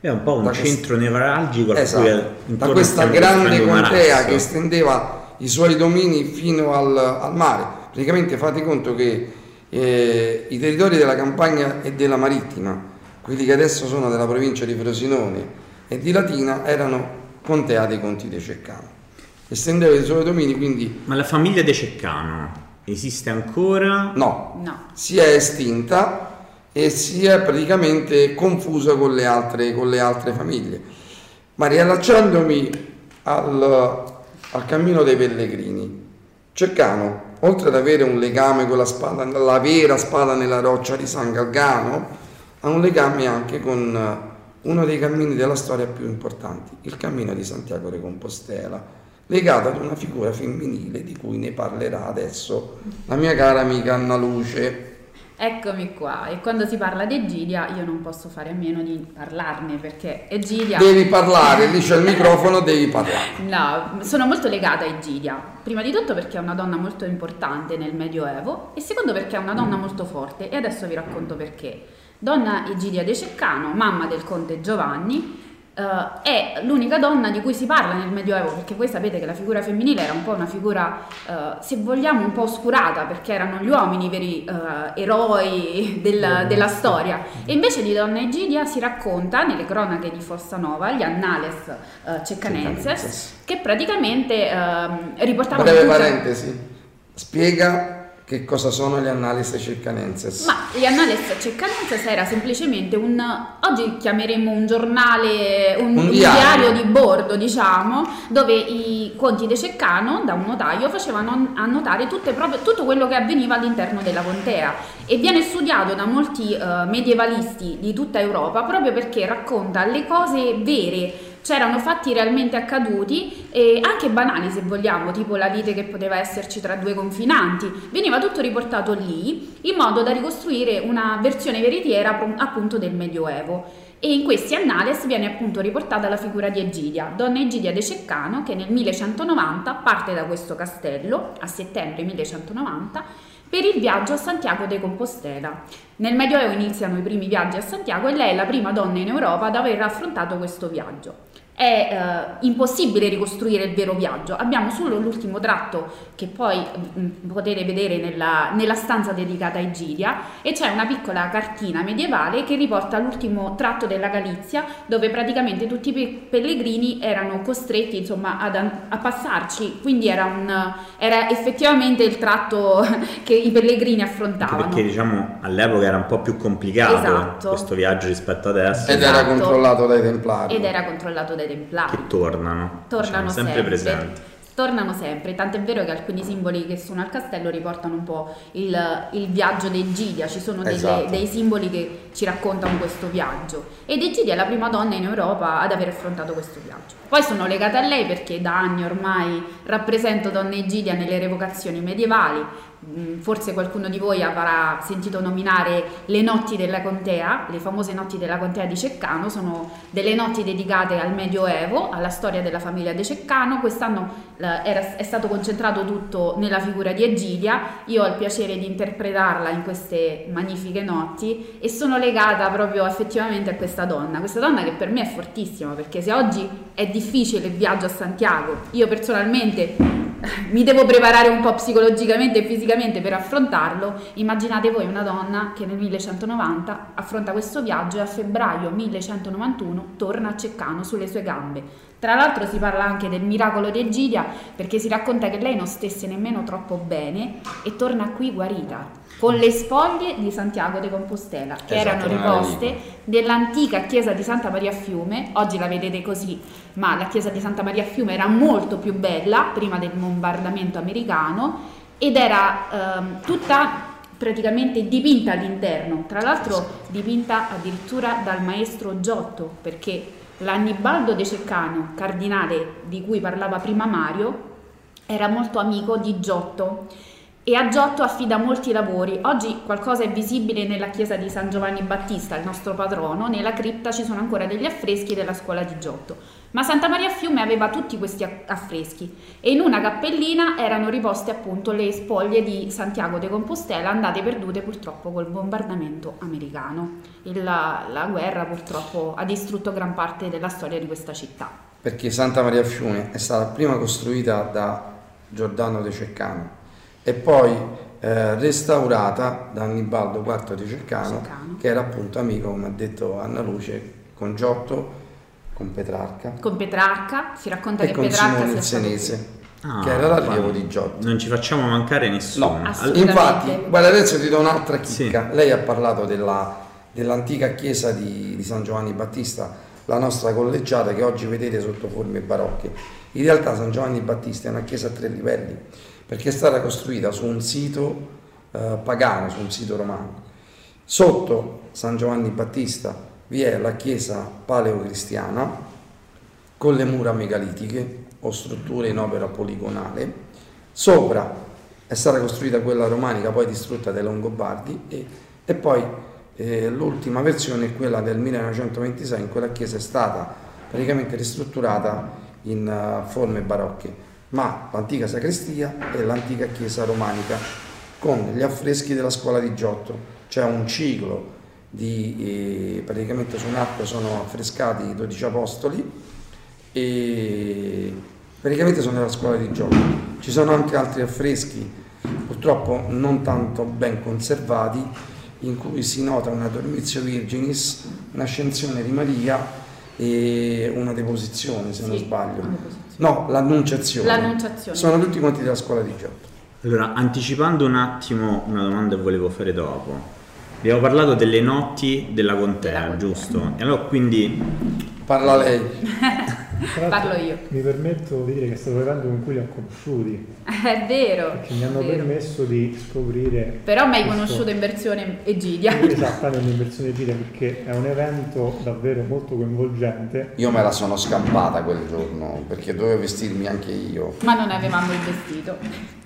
È un po' un Da quest- centro nevralgico a cui Esatto, da questa grande contea che estendeva i suoi domini fino al, al mare. Praticamente fate conto che eh, i territori della campagna e della marittima, quelli che adesso sono della provincia di Frosinone e di Latina, erano contea dei conti dei Ceccano. Estendeva i suoi domini, quindi Ma la famiglia De Ceccano esiste ancora? no, No. si è estinta e si è praticamente confusa con le altre, con le altre famiglie. Ma riallacciandomi al, al cammino dei pellegrini, Ceccano, oltre ad avere un legame con la spada, la vera spada nella roccia di San Galgano, ha un legame anche con eh, uno dei cammini della storia più importanti, il cammino di Santiago de Compostela, legato ad una figura femminile di cui ne parlerà adesso la mia cara amica Anna Luce. Eccomi qua, e quando si parla di Egidia io non posso fare a meno di parlarne perché Egidia... Devi parlare, lì c'è il microfono, devi parlare. *laughs* No, sono molto legata a Egidia. Prima di tutto perché è una donna molto importante nel Medioevo e secondo perché è una donna molto forte e adesso vi racconto perché. Donna Egidia De Ceccano, mamma del conte Giovanni, eh, è l'unica donna di cui si parla nel Medioevo perché voi sapete che la figura femminile era un po' una figura, eh, se vogliamo, un po' oscurata perché erano gli uomini i veri eh, eroi del- della storia. E invece di Donna Egidia si racconta nelle cronache di Fossanova, gli Annales Ceccanenses, che praticamente ehm, riportavano Breve parentesi, spiega che cosa sono gli analisi circanenses. Ma gli Annales Ceccanenses era semplicemente un, oggi chiameremmo un giornale, un, Un un diario. diario di bordo, diciamo, dove i conti de Ceccano, da un notaio, facevano annotare tutte proprio- tutto quello che avveniva all'interno della contea e viene studiato da molti eh, medievalisti di tutta Europa proprio perché racconta le cose vere. C'erano fatti realmente accaduti e anche banali se vogliamo, tipo la lite che poteva esserci tra due confinanti. Veniva tutto riportato lì in modo da ricostruire una versione veritiera appunto del Medioevo. E in questi annales viene appunto riportata la figura di Egidia, donna Egidia de Ceccano, che nel 1190 parte da questo castello, a settembre 1190, per il viaggio a Santiago de Compostela. Nel Medioevo iniziano i primi viaggi a Santiago e lei è la prima donna in Europa ad aver affrontato questo viaggio. È eh, impossibile ricostruire il vero viaggio, abbiamo solo l'ultimo tratto che poi mm, potete vedere nella, nella stanza dedicata a Egidia e c'è una piccola cartina medievale che riporta l'ultimo tratto della Galizia dove praticamente tutti i pe- pellegrini erano costretti insomma ad a passarci, quindi era, un, era effettivamente il tratto *laughs* che i pellegrini Anche affrontavano. perché diciamo all'epoca era un po' più complicato Esatto. questo viaggio rispetto adesso Ed era Esatto. controllato dai templari. Ed era controllato dai templari. che tornano, tornano diciamo, sempre, presenti. Tornano sempre, tant'è vero che alcuni simboli che sono al castello riportano un po' il, il viaggio di Egidia, ci sono delle- Esatto. dei simboli che ci raccontano questo viaggio. Ed Egidia è la prima donna in Europa ad aver affrontato questo viaggio. Poi sono legata a lei perché da anni ormai rappresento Donna Egidia nelle revocazioni medievali. Mm, Forse qualcuno di voi avrà sentito nominare le notti della contea, le famose notti della contea di Ceccano, sono delle notti dedicate al Medioevo, alla storia della famiglia De Ceccano. Quest'anno è stato concentrato tutto nella figura di Egidia. Io ho il piacere di interpretarla in queste magnifiche notti e sono legata proprio effettivamente a questa donna. Questa donna che per me è fortissima perché se oggi è difficile il viaggio a Santiago, io personalmente mi devo preparare un po' psicologicamente e fisicamente per affrontarlo. Immaginate voi una donna che nel 1190 affronta questo viaggio e a febbraio 1191 torna a Ceccano sulle sue gambe. Tra l'altro si parla anche del miracolo di Egidia perché si racconta che lei non stesse nemmeno troppo bene e torna qui guarita con le spoglie di Santiago de Compostela che Esatto, erano riposte dell'antica chiesa di Santa Maria a Fiume, oggi la vedete così, ma la chiesa di Santa Maria a Fiume era molto più bella prima del bombardamento americano ed era ehm, tutta praticamente dipinta all'interno, tra l'altro dipinta addirittura dal maestro Giotto, perché l'Annibaldo De Ceccano, cardinale di cui parlava prima Mario, era molto amico di Giotto e a Giotto affida molti lavori. Oggi qualcosa è visibile nella chiesa di San Giovanni Battista, il nostro patrono, nella cripta ci sono ancora degli affreschi della scuola di Giotto. Ma Santa Maria Fiume aveva tutti questi affreschi e in una cappellina erano riposte appunto le spoglie di Santiago de Compostela andate perdute purtroppo col bombardamento americano. La, la guerra purtroppo ha distrutto gran parte della storia di questa città. perché Santa Maria Fiume è stata prima costruita da Giordano De Ceccano e poi eh, restaurata da Annibaldo IV di Ceccano, Ceccano. che era appunto amico, come ha detto Anna Luce, con Giotto, con Petrarca Con Petrarca si racconta e che con Petrarca Simone il sia Senese, Ah, che era l'allievo guarda, di Giotto. Non ci facciamo mancare nessuno. No, infatti, guarda adesso ti do un'altra Sì. chicca. Lei ha parlato della- dell'antica chiesa di, di San Giovanni Battista, la nostra collegiata che oggi vedete sotto forme barocche. In realtà San Giovanni Battista è una chiesa a tre livelli, perché è stata costruita su un sito eh, pagano, su un sito romano. Sotto San Giovanni Battista vi è la chiesa paleocristiana con le mura megalitiche o strutture in opera poligonale. Sopra è stata costruita quella romanica, poi distrutta dai Longobardi e, e poi eh, l'ultima versione è quella del 1926 in cui la chiesa è stata praticamente ristrutturata in eh, forme barocche, ma l'antica sacrestia è l'antica chiesa romanica con gli affreschi della scuola di Giotto. C'è un ciclo di eh, praticamente su un arco sono affrescati i 12 apostoli e praticamente sono nella scuola di Giotto. Ci sono anche altri affreschi, purtroppo non tanto ben conservati, in cui si nota una Dormitio Virginis, un'ascensione di Maria e una deposizione, se non sbaglio. No, l'annunciazione. L'Annunciazione. Sono tutti quanti della scuola di Giotto. Allora, anticipando un attimo una domanda che volevo fare dopo. Abbiamo parlato delle notti della contea, Della contea. giusto? E allora quindi Parla lei. *laughs* Parlo io. Mi permetto di dire che è stato l'evento con cui li ho conosciuti, *laughs* È vero. perché mi hanno vero. permesso di scoprire... Però mi hai conosciuto in versione Egidia. *laughs* Esatto, nella versione gira perché è un evento davvero molto coinvolgente. Io me la sono scampata quel giorno perché dovevo vestirmi anche io. Ma non avevamo il vestito.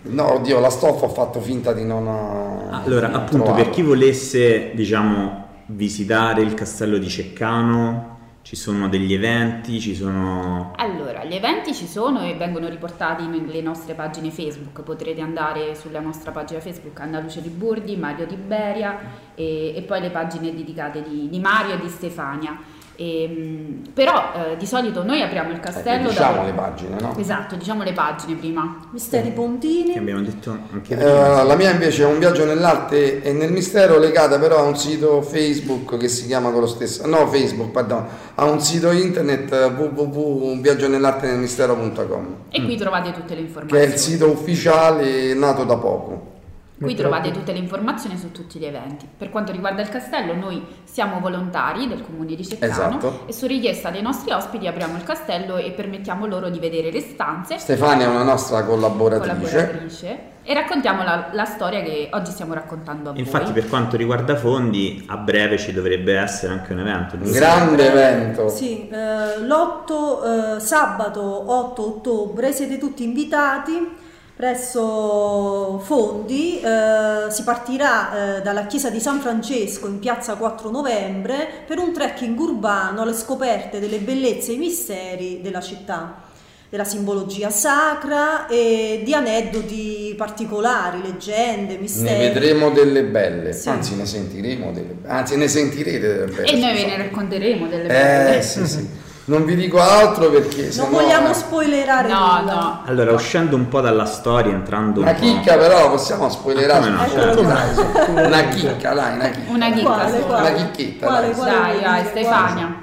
No, oddio, la stoffa ho fatto finta di non. eh, Allora, non appunto, trovarla. per chi volesse, diciamo, visitare il castello di Ceccano, ci sono degli eventi, ci sono... Allora, gli eventi ci sono e vengono riportati nelle nostre pagine Facebook. Potrete andare sulla nostra pagina Facebook Anna Luce Liburdi, Mario Tiberia e, e poi le pagine dedicate di, di Mario e di Stefania. Ehm, però eh, di solito noi apriamo il Eh, castello diciamo da... le pagine, no? Esatto, diciamo le pagine prima. Misteri che Pontini. abbiamo detto anche Eh, prima. la mia invece è un viaggio nell'arte e nel mistero legata però a un sito Facebook che si chiama con lo stesso, no Facebook, pardon, a un sito internet eh, www.viagionell'artenelmistero.com E qui trovate tutte le che è informazioni. il sito ufficiale nato da poco. Qui trovate tutte le informazioni su tutti gli eventi. Per quanto riguarda il castello, noi siamo volontari del comune di Ceccano Esatto. e su richiesta dei nostri ospiti apriamo il castello e permettiamo loro di vedere le stanze Stefania è una nostra collaboratrice. collaboratrice e raccontiamo la, la storia che oggi stiamo raccontando a voi. Infatti, per quanto riguarda fondi, a breve ci dovrebbe essere anche un evento. Un grande evento. Sì, eh, l'8 sabato 8 ottobre siete tutti invitati presso Fondi, eh, si partirà eh, dalla chiesa di San Francesco in piazza 4 novembre per un trekking urbano alle scoperte delle bellezze e i misteri della città, della simbologia sacra e di aneddoti particolari, leggende, Ne misteri. vedremo delle belle, Sì. anzi ne sentiremo delle belle, anzi ne sentirete delle belle. E noi ve ne racconteremo delle belle. Eh sì sì, *laughs* non vi dico altro perché Non no, vogliamo spoilerare No, nulla. no. Allora, uscendo un po' dalla storia, entrando un Una po'... chicca però possiamo spoilerare. Ah, no, certo. dai, Una chicca, dai, una chicca. Una chicca Quale, quale? Una chicchetta, Quale, dai. quale Dai, dai? Stefania.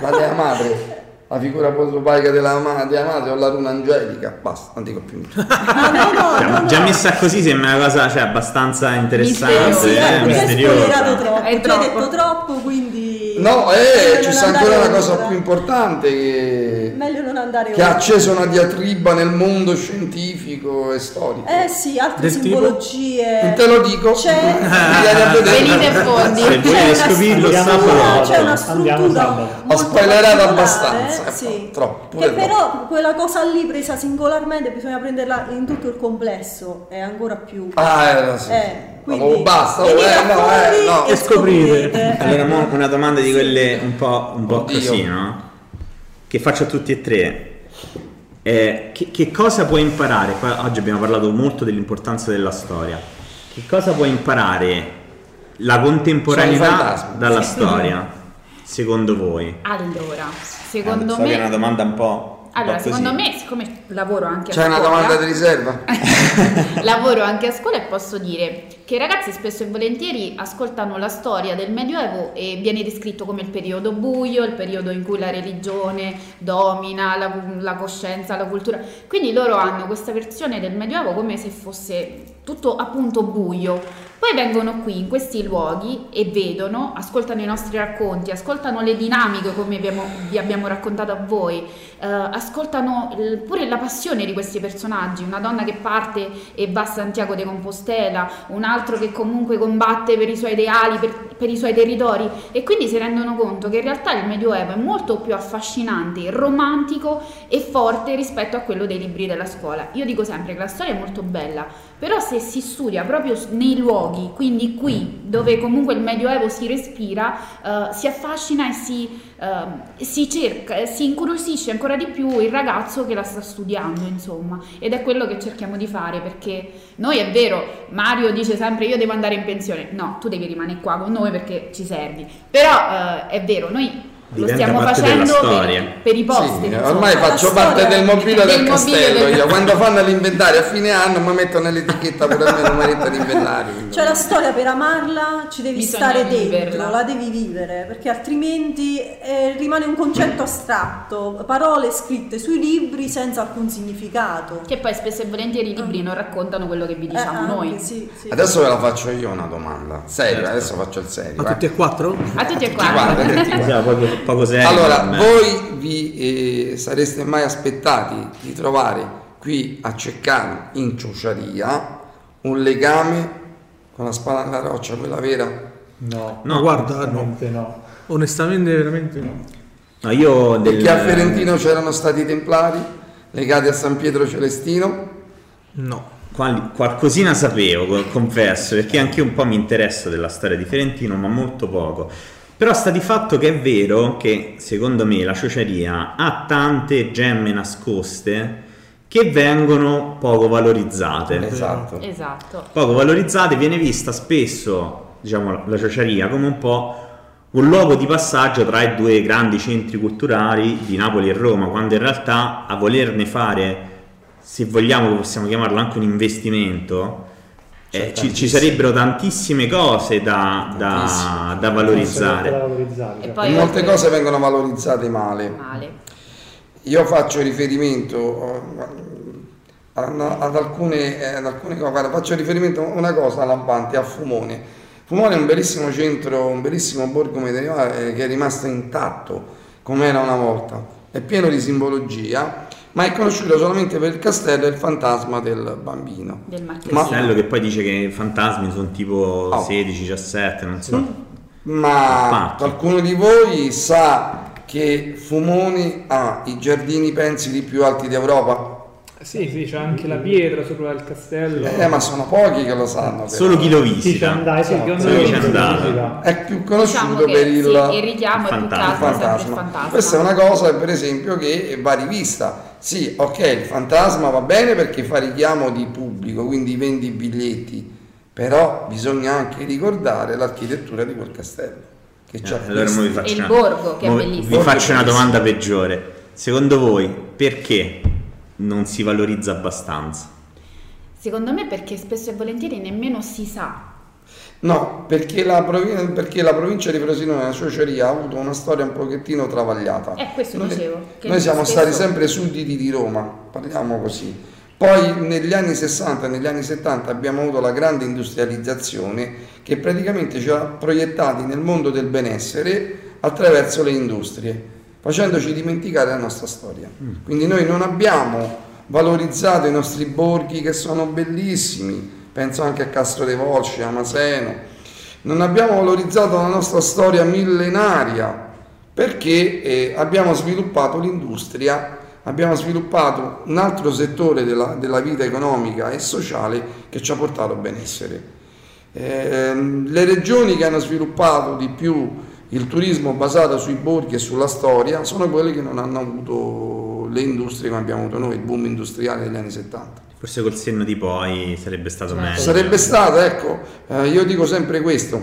La dea madre, la figura protopaica della ma- madre o la runa angelica, basta, non dico più niente. No, no, *laughs* no, Cioè, no, no. già messa così sembra una cosa cioè, abbastanza interessante, Misteriosa. Eh, mi hai misteriosa. spoilerato troppo, È tu hai troppo. detto troppo, quindi No, eh, ci sta ancora una cosa più importante che, Meglio non andare che ha acceso una diatriba nel mondo scientifico e storico. Eh sì, altre Del tipo? simbologie. Non te lo dico, C'è-. *laughs* Venite fondi. C'è una scoprirlo, Andiamo sabato. sabato. c'è una struttura. Ho molto spoilerato abbastanza, eh, sì. troppo, che però quella cosa lì presa singolarmente bisogna prenderla in tutto il complesso è ancora più Ah, era sì. eh, quindi Oh, basta, oh, eh, no, eh, no. e E scoprite. scoprite. Allora, mo una domanda di quelle un po', un po' così, no? Che faccio a tutti e tre. Eh, che, che cosa puoi imparare? Qua oggi abbiamo parlato molto dell'importanza della storia. Che cosa può imparare la contemporaneità dalla storia, secondo voi? Allora, Eh, secondo so che è una me... domanda un po'. Allora, così. secondo me, siccome lavoro anche a C'è una scuola... domanda di riserva? *laughs* Lavoro anche a scuola e posso dire che i ragazzi spesso e volentieri ascoltano la storia del Medioevo e viene descritto come il periodo buio, il periodo in cui la religione domina la, la coscienza, la cultura. Quindi loro hanno questa versione del Medioevo come se fosse tutto appunto buio. Poi vengono qui in questi luoghi e vedono, ascoltano i nostri racconti, ascoltano le dinamiche come abbiamo- vi abbiamo raccontato a voi, eh, ascoltano il- pure la passione di questi personaggi, una donna che parte e va a Santiago de Compostela, un altro che comunque combatte per i suoi ideali, per, per i suoi territori e quindi si rendono conto che in realtà il Medioevo è molto più affascinante, romantico e forte rispetto a quello dei libri della scuola. Io dico sempre che la storia è molto bella, però se si studia proprio nei luoghi, quindi qui dove comunque il Medioevo si respira, eh, si affascina e si, ehm, si cerca, eh, si incuriosisce ancora di più il ragazzo che la sta studiando, insomma, ed è quello che cerchiamo di fare perché noi è vero, Mario dice sempre io devo andare in pensione, no, tu devi rimanere qua con noi perché ci servi, però eh, è vero, noi lo stiamo facendo storia. per, per i posti. Sì, ormai faccio La parte storia del mobilio del, del mobilio castello. del- Io quando fanno l'inventario a fine anno mi mettono nell'etichetta pure a me numeretto di inventario. *laughs* Cioè la storia per amarla ci devi Bisogna stare viverla. dentro, la devi vivere, perché altrimenti eh, rimane un concetto astratto, parole scritte sui libri senza alcun significato. Che poi spesso e volentieri i libri non raccontano quello che vi diciamo Eh, noi. sì, sì. Adesso ve la faccio io una domanda. Serio, adesso faccio il serio. A eh. tutti e quattro? A tutti e quattro. tutti quanti. Siamo poco, serio. Allora, voi vi eh, sareste mai aspettati di trovare qui a Ceccano, in Ciociaria, un legame con la spada nella roccia, quella vera? No, No. Guarda, no. veramente no. Onestamente, veramente no. No, io del... Perché a Ferentino c'erano stati i templari legati a San Pietro Celestino? No. Quali- qualcosina sapevo, co- confesso, perché anche io un po' mi interesso della storia di Ferentino, ma molto poco. Però sta di fatto che è vero che, secondo me, la ciociaria ha tante gemme nascoste che vengono poco valorizzate. Esatto. Esatto. Poco valorizzate, viene vista spesso, diciamo, la ciociaria come un po' un luogo di passaggio tra i due grandi centri culturali di Napoli e Roma, quando in realtà a volerne fare, se vogliamo possiamo chiamarlo anche un investimento, eh, ci, ci sarebbero tantissime cose da, da- da Da valorizzare. valorizzare. E cioè. poi Molte cose vengono valorizzate male. male. Io faccio riferimento eh, ad, ad alcune, eh, ad alcune cose, guarda, faccio riferimento a una cosa lampante, a Fumone. Fumone è un bellissimo centro, un bellissimo borgo medievale che è rimasto intatto come era una volta, è pieno di simbologia, ma è conosciuto solamente per il castello e il fantasma del bambino. Del marchesino. Ma- Castello che poi dice che i fantasmi sono tipo Oh. 16, 17, non so. Ma Infatti. qualcuno di voi sa che Fumoni ha i giardini pensili più alti d'Europa? Sì, sì, c'è anche la pietra sopra il castello. Eh, ma sono pochi che lo sanno. però. Solo chi lo visita. andai, sì, che Solo chi c'è andato. È più conosciuto Diciamo che per il, sì, il richiamo è più che fantasma. il fantasma. fantasma. Questa è una cosa, per esempio, che va rivista. Sì, ok, il fantasma va bene perché fa richiamo di pubblico, quindi vendi i biglietti, però bisogna anche ricordare l'architettura di quel castello. Che c'ha Eh, allora vi faccio il una- borgo, che è mo bellissimo. Vi faccio una domanda peggiore. Secondo voi perché non si valorizza abbastanza? Secondo me perché spesso e volentieri nemmeno si sa. No, perché la, provi- perché la provincia di Frosinone, la Ciociaria, ha avuto una storia un pochettino travagliata. Eh, questo noi, dicevo, che noi siamo spesso- stati sempre sudditi di Roma, parliamo così. Poi negli anni 60 e negli anni 70 abbiamo avuto la grande industrializzazione che praticamente ci ha proiettati nel mondo del benessere attraverso le industrie, facendoci dimenticare la nostra storia. Quindi noi non abbiamo valorizzato i nostri borghi che sono bellissimi, penso anche a Castro dei Volsci, a Maseno, non abbiamo valorizzato la nostra storia millenaria perché eh, abbiamo sviluppato l'industria, abbiamo sviluppato un altro settore della, della vita economica e sociale che ci ha portato benessere. Eh, le regioni che hanno sviluppato di più il turismo basato sui borghi e sulla storia sono quelle che non hanno avuto le industrie come abbiamo avuto noi, il boom industriale degli anni 70. Forse col senno di poi sarebbe stato meglio. Sarebbe stato, ecco, eh, io dico sempre questo,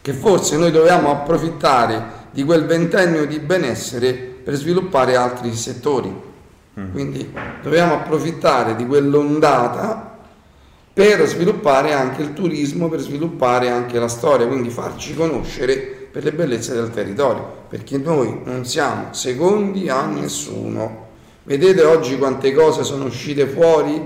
che forse noi dovevamo approfittare di quel ventennio di benessere per sviluppare altri settori. Quindi dobbiamo approfittare di quell'ondata per sviluppare anche il turismo, per sviluppare anche la storia, quindi farci conoscere per le bellezze del territorio, perché noi non siamo secondi a nessuno. Vedete oggi quante cose sono uscite fuori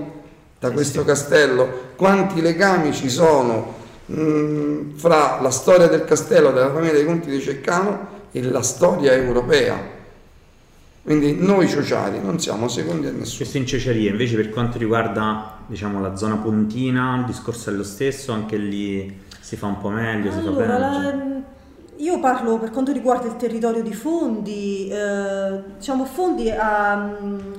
da questo castello, quanti legami ci sono mh, fra la storia del castello della famiglia dei Conti di Ceccano e la storia europea. Quindi noi ciociari non siamo secondi a nessuno. Questo in Ceciaria, invece per quanto riguarda diciamo, la zona pontina, il discorso è lo stesso, anche lì si fa un po' meglio, si fa Allora, peggio. la- io parlo per quanto riguarda il territorio di Fondi, eh, diciamo Fondi ha,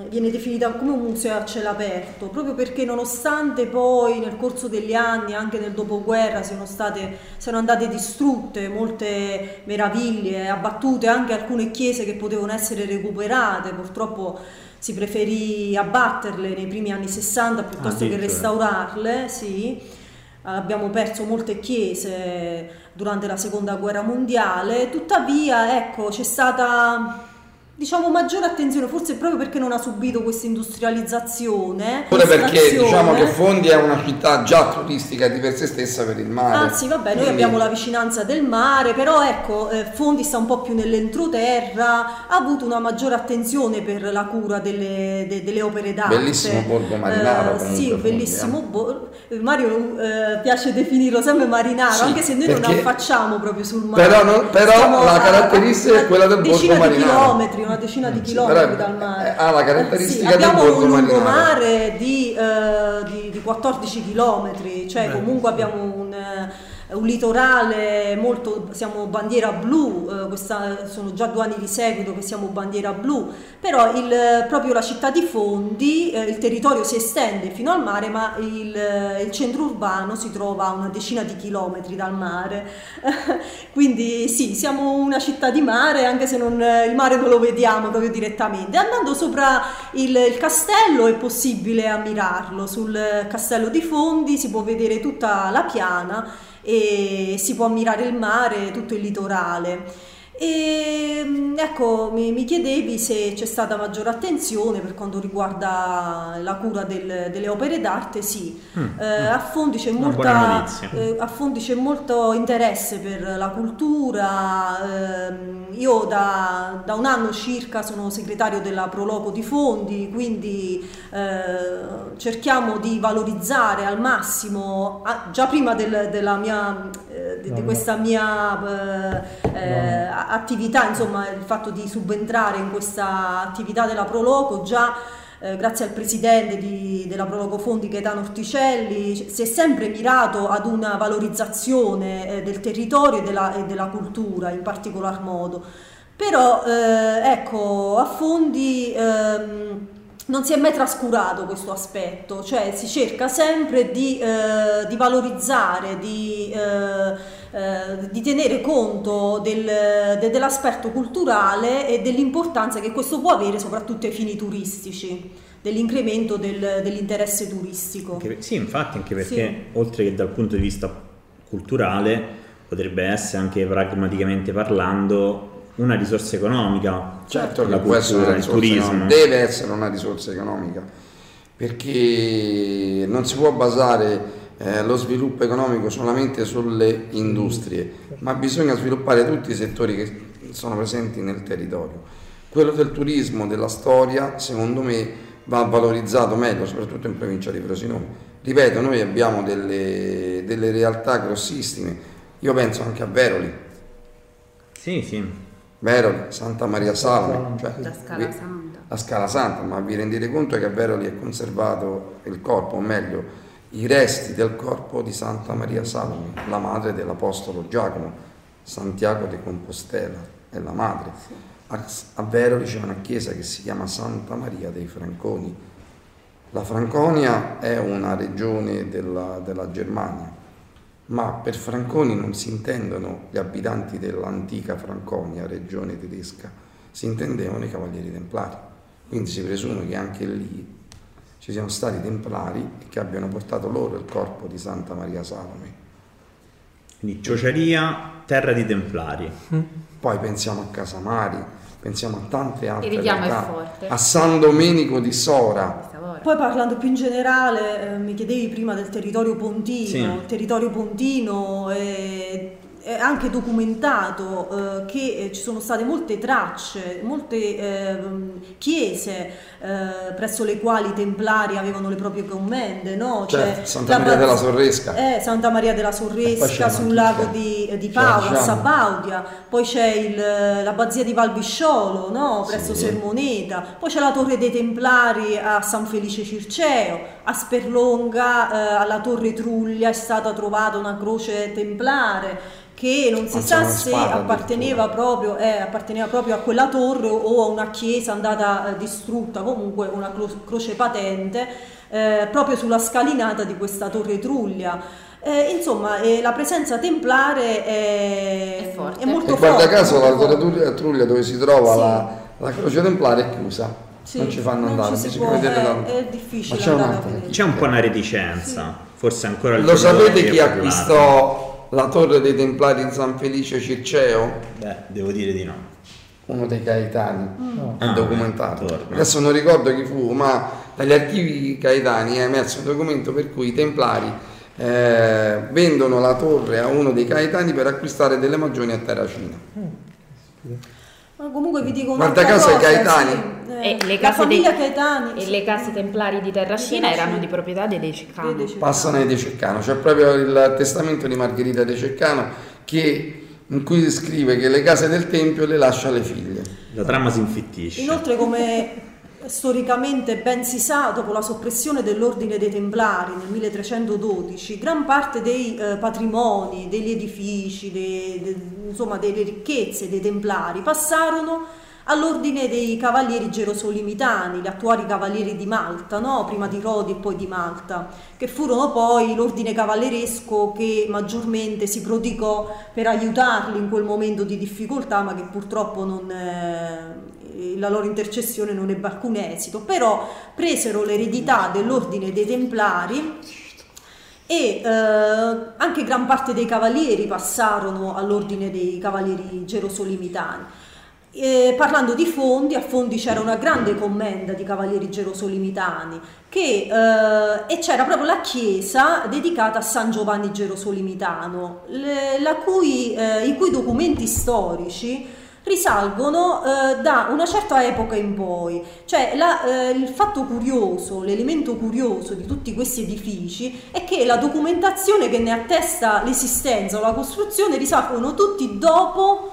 viene definita come un museo a cielo aperto, proprio perché nonostante poi nel corso degli anni, anche nel dopoguerra, siano, state, siano andate distrutte molte meraviglie, abbattute anche alcune chiese che potevano essere recuperate, purtroppo si preferì abbatterle nei primi anni 60 piuttosto che Addirittura. restaurarle, sì. Abbiamo perso molte chiese durante la seconda guerra mondiale, tuttavia ecco c'è stata diciamo maggiore attenzione, forse proprio perché non ha subito questa industrializzazione. Pure perché diciamo che Fondi è una città già turistica di per sé stessa per il mare. Anzi, vabbè, noi abbiamo la vicinanza del mare, però ecco, eh, Fondi sta un po' più nell'entroterra, ha avuto una maggiore attenzione per la cura delle, de- delle opere d'arte. Bellissimo borgo marinaro Eh, sì, bellissimo borgo. Mario eh, piace definirlo sempre marinaro, Sì, anche se noi non affacciamo proprio sul mare. Però non- però la a- caratteristica a è quella del borgo decina di marinaro. chilometri, una decina di chilometri dal mare. eh, ha la caratteristica Sì, del abbiamo un lungomare di, eh, di, di 14 chilometri, cioè comunque abbiamo un, litorale molto, siamo bandiera blu, eh, questa- sono già due anni di seguito che siamo bandiera blu, però il, proprio la città di Fondi, eh, il territorio si estende fino al mare, ma il, eh, il centro urbano si trova a una decina di chilometri dal mare. *laughs* Quindi sì, siamo una città di mare, anche se non, il mare non lo vediamo proprio direttamente. Andando sopra il, il castello è possibile ammirarlo, sul castello di Fondi si può vedere tutta la piana e si può ammirare il mare, tutto il litorale. E mm, ecco, mi, mi chiedevi se c'è stata maggiore attenzione per quanto riguarda la cura del- delle opere d'arte, sì. Eh, a Fondi c'è Mm, molta, eh, a Fondi c'è molto interesse per la cultura. ehm, io da, da un anno circa sono segretario della Proloco di Fondi, quindi eh, cerchiamo di valorizzare al massimo, ah, già prima del- della mia, eh, di, di No, no. questa mia eh, eh, attività, insomma, il fatto di subentrare in questa attività della Proloco già eh, grazie al presidente di- della Prologo Fondi Gaetano Orticelli, si è sempre mirato ad una valorizzazione eh, del territorio e della, e della cultura in particolar modo. Però eh, ecco, a Fondi ehm, non si è mai trascurato questo aspetto, cioè si cerca sempre di, eh, di valorizzare, di, eh, di tenere conto del- de- dell'aspetto culturale e dell'importanza che questo può avere soprattutto ai fini turistici, dell'incremento del- dell'interesse turistico. Anche sì, infatti, anche perché oltre che dal punto di vista culturale potrebbe essere anche pragmaticamente parlando una risorsa economica. Certo che la può essere una cultura, il risorsa turismo. economica, deve essere una risorsa economica, perché non si può basare eh, lo sviluppo economico solamente sulle industrie, ma bisogna sviluppare tutti i settori che sono presenti nel territorio. Quello del turismo, della storia, secondo me va valorizzato meglio, soprattutto in provincia di Frosinone. Ripeto, noi abbiamo delle, delle realtà grossissime, io penso anche a Veroli, Sì, sì. Veroli, Santa Maria Salome, Salome, cioè, La Scala Santa. la Scala Santa, ma vi rendete conto che a Veroli è conservato il corpo, o meglio, i resti del corpo di Santa Maria Salome, la madre dell'Apostolo Giacomo, Santiago de Compostela, è la madre. A, a Veroli c'è una chiesa che si chiama Santa Maria dei Franconi. La Franconia è una regione della, della Germania, ma per Franconi non si intendono gli abitanti dell'antica Franconia, regione tedesca, si intendevano i cavalieri templari. Quindi si presume che anche lì ci siano stati templari che abbiano portato loro il corpo di Santa Maria Salome. Quindi Ciociaria, terra di templari. Poi pensiamo a Casamari, pensiamo a tante altre realtà, forte. a San Domenico di Sora. Poi parlando più in generale, eh, mi chiedevi prima del territorio pontino, Sì. il territorio pontino è anche documentato eh, che eh, ci sono state molte tracce, molte ehm, chiese eh, presso le quali i templari avevano le proprie commende, no? Certo, C'è Santa la Maria della Sorresca. Eh, Santa Maria della Sorresca sul lago di, di Paola. Sabaudia, poi c'è il- l'abbazia di Valbisciolo, no? presso Sì. Sermoneta, poi c'è la torre dei Templari a San Felice Circeo, a Sperlonga eh, alla torre Truglia è stata trovata una croce templare che non si sa se apparteneva proprio, eh, apparteneva proprio a quella torre o a una chiesa andata eh, distrutta, comunque una cro- croce patente eh, proprio sulla scalinata di questa torre Truglia. Eh, insomma, eh, la presenza templare è, È forte. è molto E guarda forte. caso la. Torre Truglia dove si trova Sì. la, la croce templare è chiusa, Sì, non ci fanno non andare, ci si può, vedere è- da- è difficile Ma c'è. C'è un po' una reticenza, forse ancora il Lo sapete chi acquistò la torre dei Templari di San Felice Circeo? Beh, devo dire di no. Uno dei Caetani, è Ah, documentato. torna. Adesso non ricordo chi fu, ma dagli archivi caetani è emerso un documento per cui i Templari eh, vendono la torre a uno dei Caetani per acquistare delle magioni a Terracina. Ma comunque vi dico Guarda un'altra caso i cosa, Caetani. sì, eh, E le la case famiglia dei- Caetani E sì. le case templari di Terracina erano di proprietà dei De Ceccano. De Ceccano. Passano ai De Ceccano, c'è proprio il testamento di Margherita De Ceccano che, in cui scrive che le case del Tempio le lascia alle figlie. La trama si infittisce. Inoltre, come storicamente ben si sa, dopo la soppressione dell'ordine dei Templari nel 1312, gran parte dei eh, patrimoni, degli edifici, dei- de- insomma delle ricchezze dei Templari passarono all'ordine dei cavalieri gerosolimitani, gli attuali cavalieri di Malta, no? prima di Rodi e poi di Malta, che furono poi l'ordine cavalleresco che maggiormente si prodigò per aiutarli in quel momento di difficoltà, ma che purtroppo non, eh, la loro intercessione non ebbe alcun esito, però presero l'eredità dell'ordine dei Templari e eh, anche gran parte dei cavalieri passarono all'ordine dei cavalieri gerosolimitani. Eh, parlando di fondi, a fondi c'era una grande commenda di cavalieri gerosolimitani che, eh, e c'era proprio la chiesa dedicata a San Giovanni Gerosolimitano, le- cui, eh, i cui documenti storici risalgono eh, da una certa epoca in poi, cioè la- eh, il fatto curioso, l'elemento curioso di tutti questi edifici è che la documentazione che ne attesta l'esistenza o la costruzione risalgono tutti dopo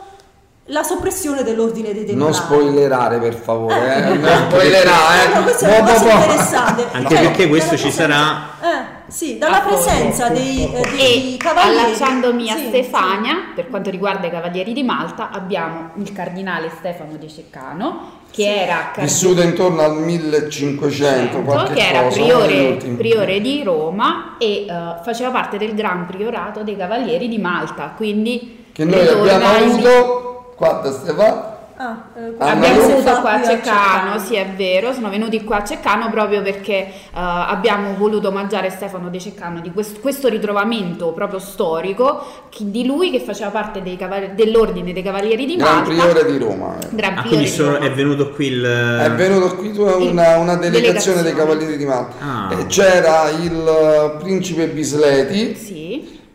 la soppressione dell'ordine dei templari. Non spoilerare per favore, eh. Eh. non spoilerare. No, no, Eh. questa è una cosa interessante. Anche Cioè, perché questo ci sarà- Eh, sì, dalla presenza dei, eh, dei E cavalieri. allacciandomi a Sì, Stefania, per quanto riguarda i Cavalieri di Malta, abbiamo il cardinale Stefano De Ceccano, che era Vissuto intorno al 1500, qualche che era cosa, priore, priore di Roma e eh, faceva parte del Gran Priorato dei Cavalieri di Malta, quindi che noi abbiamo avuto qua da Stefano Ah, eh, Abbiamo Fa qua a qui a Ceccano, sì è vero, sono venuti qua a Ceccano proprio perché eh, abbiamo voluto omaggiare Stefano De Ceccano di quest- questo ritrovamento proprio storico chi- di lui che faceva parte dei caval- dell'ordine dei Cavalieri di Gran Malta. Priore di Roma. eh. Gran Ah, quindi di sono- Roma. è venuto qui il... È venuto qui tu- una, una delegazione dei Delegazione. Cavalieri di Malta. Ah. E c'era il eh, principe Bisleti Sì,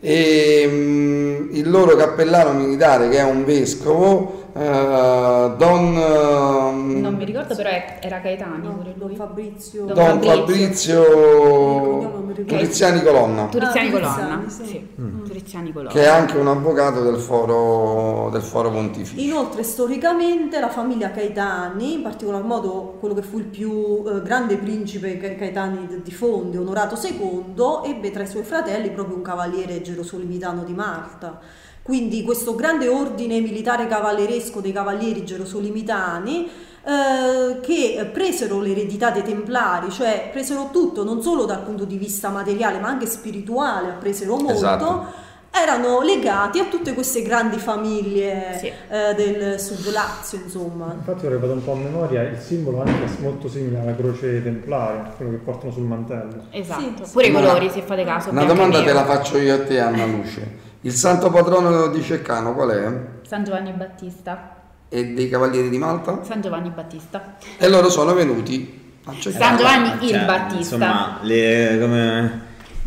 e mm, il loro cappellano militare che è un vescovo, eh, Don, ehm, Non mi ricordo, però è- era Gaetani No, pure Don. Fabrizio. Don Don Fabrizio. Turiziani Colonna, Turiziani Ah, Colonna. Turiziani, sì. Sì, Turiziani Colonna. che è anche un avvocato del foro, del foro pontificio. Inoltre storicamente la famiglia Caetani, in particolar modo quello che fu il più eh, grande principe Ca- Caetani di Fondi, Onorato II, ebbe tra i suoi fratelli proprio un cavaliere gerosolimitano di Malta. Quindi questo grande ordine militare cavalleresco dei cavalieri gerosolimitani eh, che presero l'eredità dei templari, cioè presero tutto non solo dal punto di vista materiale ma anche spirituale, appresero molto Esatto. erano legati a tutte queste grandi famiglie Sì. eh, del Sud Lazio, insomma. Infatti ora vado un po' a memoria, il simbolo anche è molto simile alla croce templare, quello che portano sul mantello. Esatto, Sì, pure i sì. colori se fate caso. Una domanda te la faccio io a te, Anna Luce. Il santo patrono di Ceccano qual è? San Giovanni Battista. E dei Cavalieri di Malta? San Giovanni Battista. E loro sono venuti a Ceccano. San Giovanni il Cioè, Battista. Insomma, le- come-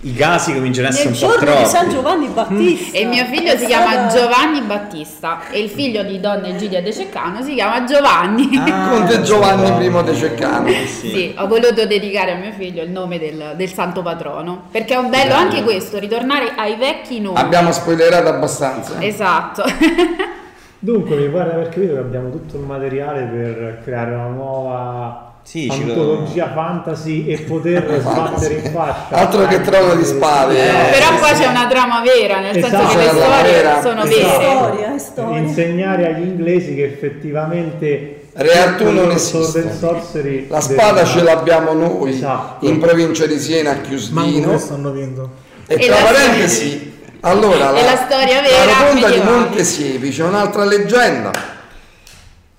i casi cominciano ad essere Nel un po' giorno di San troppi. Giovanni Battista. E il mio figlio È si chiama stata- Giovanni Battista e il figlio di Donna Egidia De Ceccano si chiama Giovanni. Ah, Conte Giovanni. I de Ceccano. Sì. Sì, ho voluto dedicare a mio figlio il nome del, del santo patrono, perché è un bello anche questo, ritornare ai vecchi nomi. Abbiamo spoilerato abbastanza. Esatto. Dunque, mi pare di aver capito che abbiamo tutto il materiale per creare una nuova Sì, ci antologia fantasy e poter *laughs* sbattere in faccia. Altro che trono di spade. Eh, Però sì, qua sì. c'è una trama vera, nel Esatto. senso che le storie vera- sono È esatto. vere. storia, è storia. Insegnare agli inglesi che effettivamente Re non esiste. Sorcery La spada del- ce l'abbiamo noi Esatto. in provincia di Siena a Chiusdino. questo hanno vinto. E E tra la- parentesi, allora E la storia vera la rotonda di. Montesiepi c'è un'altra leggenda.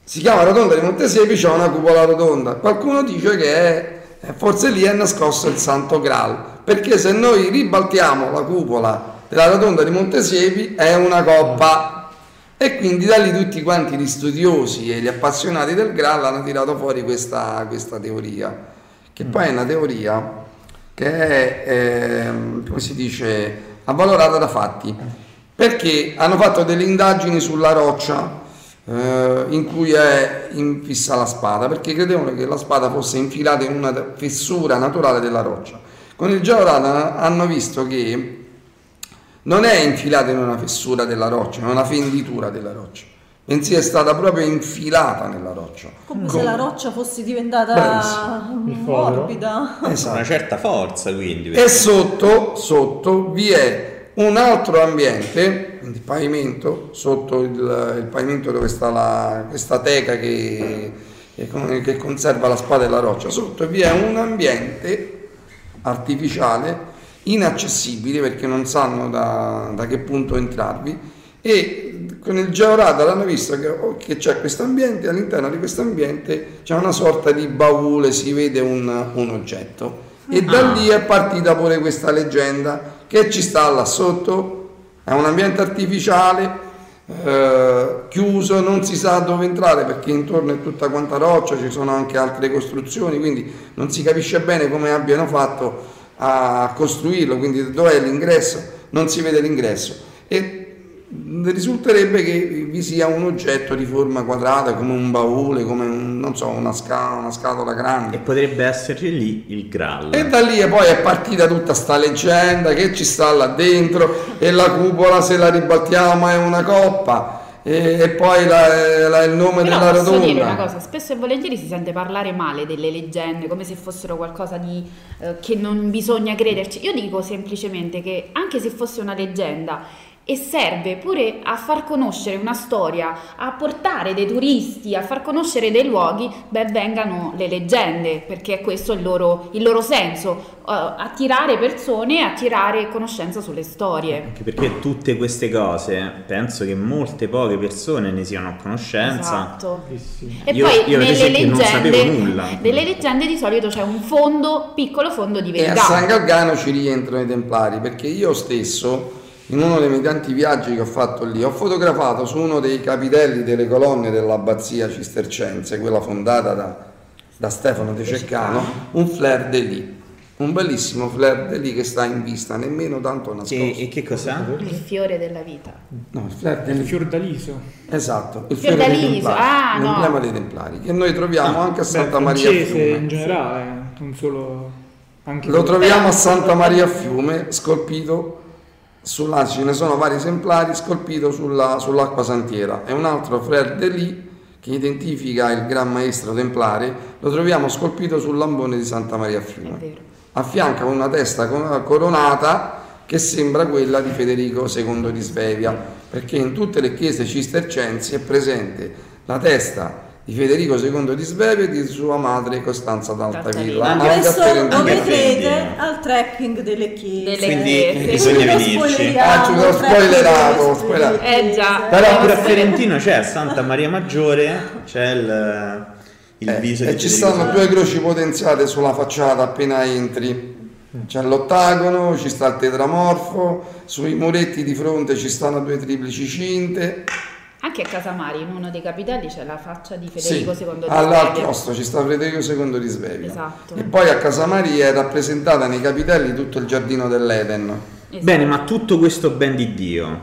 Si chiama rotonda di Montesiepi, c'è una cupola rotonda. Qualcuno dice che è, è- forse lì è nascosto il Santo Graal, perché se noi ribaltiamo la cupola della rotonda di Montesiepi è una coppa. E quindi da lì tutti quanti gli studiosi e gli appassionati del Graal hanno tirato fuori questa, questa teoria, che poi è una teoria che è, ehm, come si dice, avvalorata da fatti, perché hanno fatto delle indagini sulla roccia eh, in cui è infissa la spada, perché credevano che la spada fosse infilata in una fessura naturale della roccia. Con il georadar hanno visto che non è infilata in una fessura della roccia, in una fenditura della roccia, bensì è stata proprio infilata nella roccia. Come Con- se la roccia fosse diventata morbida. Esatto. Una certa forza, quindi. E sotto, sotto vi è un altro ambiente, quindi pavimento, sotto il, il pavimento dove sta la- questa teca che, che con- che conserva la spada e la roccia, sotto vi è un ambiente artificiale inaccessibile perché non sanno da, da che punto entrarvi e con il georadar hanno visto che, oh, che c'è questo ambiente all'interno di questo ambiente c'è una sorta di baule si vede un, un oggetto. E da lì è partita pure questa leggenda che ci sta là sotto è un ambiente artificiale eh, chiuso non si sa dove entrare perché intorno è tutta quanta roccia ci sono anche altre costruzioni quindi non si capisce bene come abbiano fatto a costruirlo, quindi dov'è l'ingresso? Non si vede l'ingresso e risulterebbe che vi sia un oggetto di forma quadrata come un baule, come un, non so, una, sca- una scatola E grande. potrebbe essere lì il Graal. E da lì poi è partita tutta sta leggenda che ci sta là dentro e la cupola se la ribaltiamo è una coppa e, e poi la- la- il nome Però della posso dire una rotonda. cosa, spesso e volentieri si sente parlare male delle leggende, come se fossero qualcosa di eh, che non bisogna crederci. Io dico semplicemente che anche se fosse una leggenda e serve pure a far conoscere una storia, a portare dei turisti, a far conoscere dei luoghi, beh vengano le leggende, perché è questo il loro, il loro senso, eh, attirare persone, attirare conoscenza sulle storie. Anche perché tutte queste cose penso che molte poche persone ne siano a conoscenza. Esatto. E Io- poi io, nelle leggende, nulla. nelle leggende di solito c'è un fondo, piccolo fondo di E a verità. San Galgano ci rientrano i Templari perché io stesso, in uno dei miei tanti viaggi che ho fatto lì, ho fotografato su uno dei capitelli delle colonne dell'abbazia cistercense, quella fondata da, da Stefano De Ceccano, un flare de lì. un bellissimo fleur de lis che sta in vista, nemmeno tanto nascosto. E, e che cos'è? Il fiore della vita. No, il fleur de Il lis. fiordaliso. Esatto, il Fior fiore dei d'Aliso, Templari, ah, no. l'emblema dei Templari, che noi troviamo anche a Santa Beh, Maria Fiume. in generale, non solo... Anche Lo troviamo a Santa Maria a Fiume, scolpito sulla, ce ne sono vari esemplari, scolpito sulla- sull'acqua santiera. È un altro Frère de Lis che identifica il Gran Maestro Templare, lo troviamo scolpito sul lambone di Santa Maria a Fiume. Affianca una testa co- coronata che sembra quella di Federico II di Svevia, perché in tutte le chiese cistercensi è presente la testa di Federico II di Svevia e di sua madre Costanza d'Altavilla. Anche a questo lo vedrete al trekking delle chiese. Delle Quindi chiese. bisogna venirci. Ah, ci spoilerato, spoilerato. Eh già. Però pure a Ferentino c'è a Santa Maria Maggiore, c'è il, il Eh, viso e ci stanno due croci potenziate sulla facciata appena entri. C'è l'ottagono, ci sta il tetramorfo, sui muretti di fronte ci stanno due triplici cinte. Anche a Casamari, in uno dei capitelli, c'è la faccia di Sì, Federico II di alla- al Svevia. chiostro ci sta Federico II di Svevia. Esatto. E poi a Casamari è rappresentata nei capitelli tutto il giardino dell'Eden. Esatto. Bene, ma tutto questo ben di Dio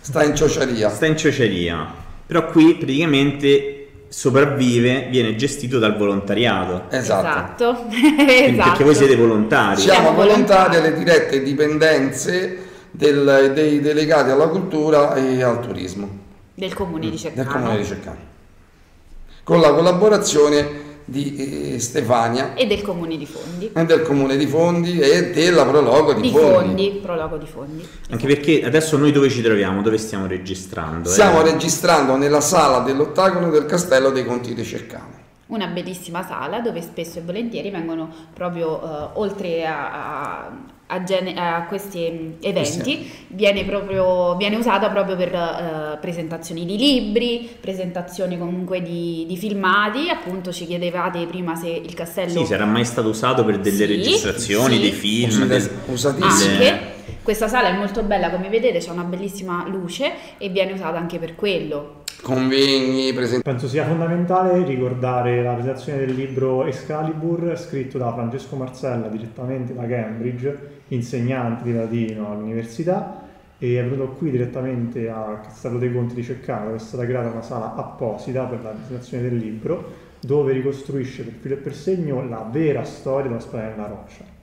Sta in ciociaria. sta in cioceria, però qui praticamente sopravvive, viene gestito dal volontariato. Esatto. Esatto. *laughs* Esatto. Perché voi siete volontari. Siamo volontari. alle dirette dipendenze del- dei delegati alla cultura e al turismo. Del comune di del Ceccano. comune di Ceccano con la collaborazione di eh, Stefania E del comune di Fondi. e del comune di Fondi e della Prologo di, Di Fondi. Fondi, prologo di Fondi. Anche perché adesso noi dove ci troviamo? Dove stiamo registrando? Stiamo Eh? registrando nella sala dell'ottagono del castello dei Conti di Ceccano. Una bellissima sala dove spesso e volentieri vengono proprio, eh, oltre a, a- a gene- a questi mm, eventi, viene, proprio, viene usata proprio per eh, presentazioni di libri, presentazioni comunque di, di filmati. Appunto ci chiedevate prima se il castello... Sì, sarà mai stato usato per delle Sì, registrazioni, sì. dei film, Usate- del- usatissimo. delle- Anche questa sala è molto bella, come vedete, c'è una bellissima luce e viene usata anche per quello. Convegni, presentazioni. Penso sia fondamentale ricordare la presentazione del libro Excalibur scritto da Francesco Marcella direttamente da Cambridge, insegnante di latino all'università e è venuto qui direttamente a Castello dei Conti di Ceccano dove è stata creata una sala apposita per la presentazione del libro dove ricostruisce per filo e per segno la vera storia della spada nella roccia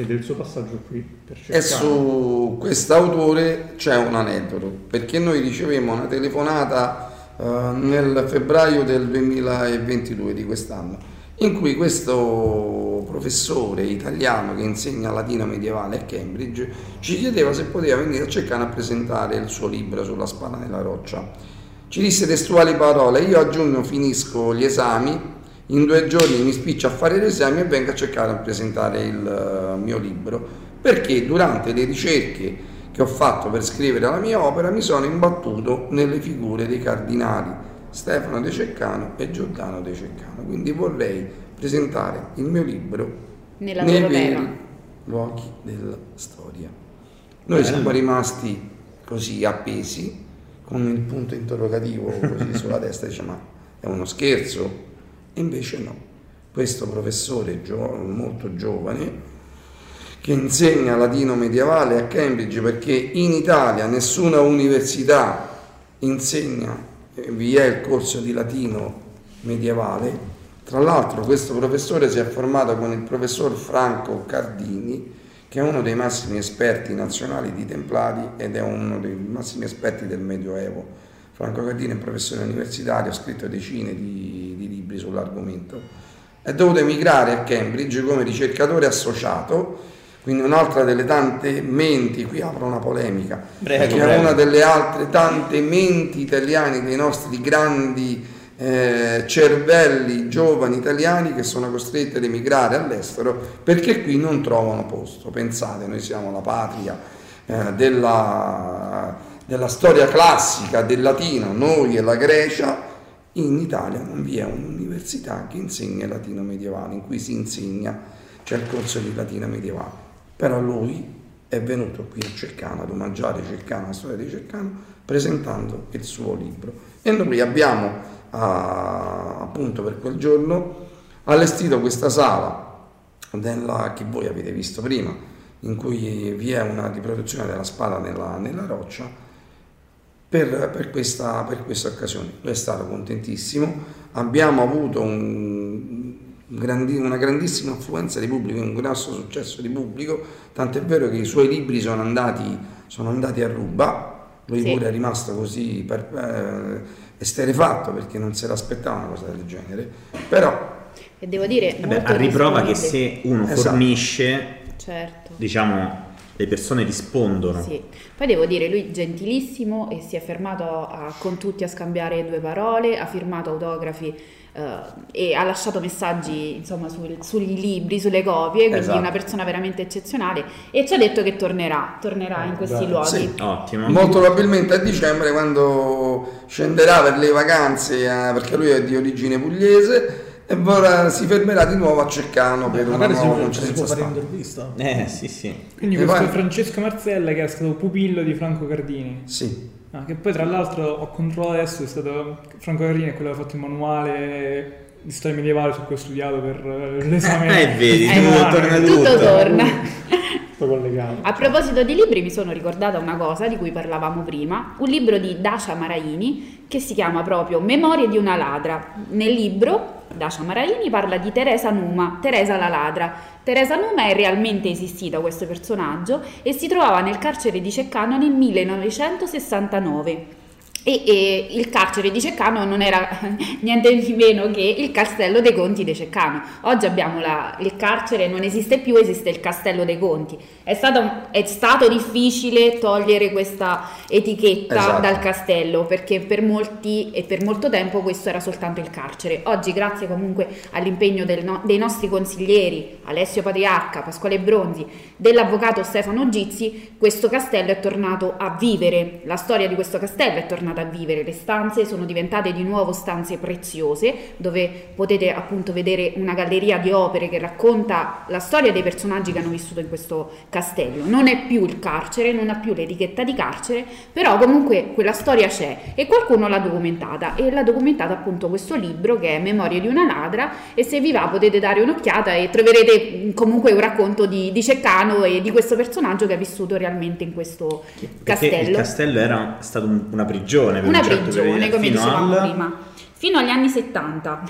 e del suo passaggio qui. E su quest'autore c'è un aneddoto, perché noi ricevemmo una telefonata eh, nel febbraio del 2022 di quest'anno, in cui questo professore italiano che insegna latino medievale a Cambridge ci chiedeva se poteva venire a Ceccano a presentare il suo libro sulla spada nella roccia. Ci disse testuali parole, io a giugno finisco gli esami, in due giorni mi spiccio a fare gli esami e vengo a cercare a presentare il eh, mio libro, perché durante le ricerche che ho fatto per scrivere la mia opera mi sono imbattuto nelle figure dei cardinali Stefano De Ceccano e Giordano De Ceccano, quindi vorrei presentare il mio libro Nella nei veri vera. luoghi della storia. Noi siamo rimasti così appesi con il punto interrogativo così sulla *laughs* destra, dice ma è uno scherzo? Invece no, questo professore gio- molto giovane che insegna latino medievale a Cambridge perché in Italia nessuna università insegna, eh, vi è il corso di latino medievale. Tra l'altro questo professore si è formato con il professor Franco Cardini, che è uno dei massimi esperti nazionali di Templari ed è uno dei massimi esperti del Medioevo. Franco Cardini è un professore universitario, ha scritto decine di, di libri sull'argomento. È dovuto emigrare a Cambridge come ricercatore associato, quindi un'altra delle tante menti, qui apro una polemica, Prego, perché è prego. una delle altre tante menti italiane, dei nostri grandi eh, cervelli giovani italiani che sono costretti ad emigrare all'estero perché qui non trovano posto. Pensate, noi siamo la patria eh, della, della storia classica del latino, noi e la Grecia, in Italia non vi è un'università che insegna il latino medievale, in cui si insegna, c'è il corso di latino medievale. Però lui è venuto qui a Ceccano ad omaggiare Ceccano, la storia di Ceccano, presentando il suo libro. E noi abbiamo ah, appunto per quel giorno allestito questa sala della, che voi avete visto prima, in cui vi è una riproduzione della spada nella, nella roccia, per, per, questa, per questa occasione. Lui è stato contentissimo, abbiamo avuto un, grandi- una grandissima affluenza di pubblico, un grosso successo di pubblico, tant'è vero che i suoi libri sono andati, sono andati a ruba, lui Sì. pure è rimasto così per, eh, esterefatto perché non se l'aspettava una cosa del genere, però E devo dire, Vabbè, a riprova che se uno Esatto. fornisce, Certo. diciamo, le persone rispondono. Sì. Poi devo dire, lui gentilissimo e si è fermato a- con tutti a scambiare due parole, ha firmato autografi eh, e ha lasciato messaggi insomma sul- sugli libri, sulle copie, quindi Esatto. una persona veramente eccezionale e ci ha detto che tornerà, tornerà in questi Bene. luoghi. Sì. Ottimo. Molto probabilmente a dicembre quando scenderà per le vacanze, eh, perché lui è di origine pugliese, e vorrà- si fermerà di nuovo a Ceccano per una Magari si nuova può, ci si può fare intervista. Eh, sì, sì. Quindi E questo vai. è Francesco Marzella che era stato pupillo di Franco Cardini. Sì, Ah, che poi tra l'altro ho controllato adesso, è stato Franco Cardini è quello che ha fatto il manuale di storia medievale su cui ho studiato per eh, l'esame. Eh, vedi, Eh, tutto, no, torna Tutto tutto. torna. *laughs* Tutto collegato. A proposito di libri, mi sono ricordata una cosa di cui parlavamo prima, un libro di Dacia Maraini che si chiama proprio Memorie di una ladra. Nel libro Dacia Maraini parla di Teresa Numa, Teresa la ladra. Teresa Numa è realmente esistita questo personaggio e si trovava nel carcere di Ceccano nel 1969. E, e il carcere di Ceccano non era *laughs* niente di meno che il castello dei conti di Ceccano. Oggi abbiamo la- il carcere, non esiste più, esiste il castello dei conti. È stato, è stato difficile togliere questa etichetta Esatto. dal castello perché per molti e per molto tempo questo era soltanto il carcere. Oggi, grazie comunque all'impegno del no- dei nostri consiglieri, Alessio Patriarca, Pasquale Bronzi, dell'avvocato Stefano Gizzi, questo castello è tornato a vivere. La storia di questo castello è tornata a vivere. Le stanze sono diventate di nuovo stanze preziose, dove potete appunto vedere una galleria di opere che racconta la storia dei personaggi che hanno vissuto in questo castello. Non è più il carcere, non ha più l'etichetta di carcere, però comunque quella storia c'è e qualcuno l'ha documentata e l'ha documentata appunto questo libro che è Memorie di una ladra e se vi va potete dare un'occhiata e troverete mh, comunque un racconto di, di Ceccano e di questo personaggio che ha vissuto realmente in questo Perché il castello. castello era stato un- una prigione per Una un certo prigione, periodo, come fino dicevamo al- prima, fino agli anni 70,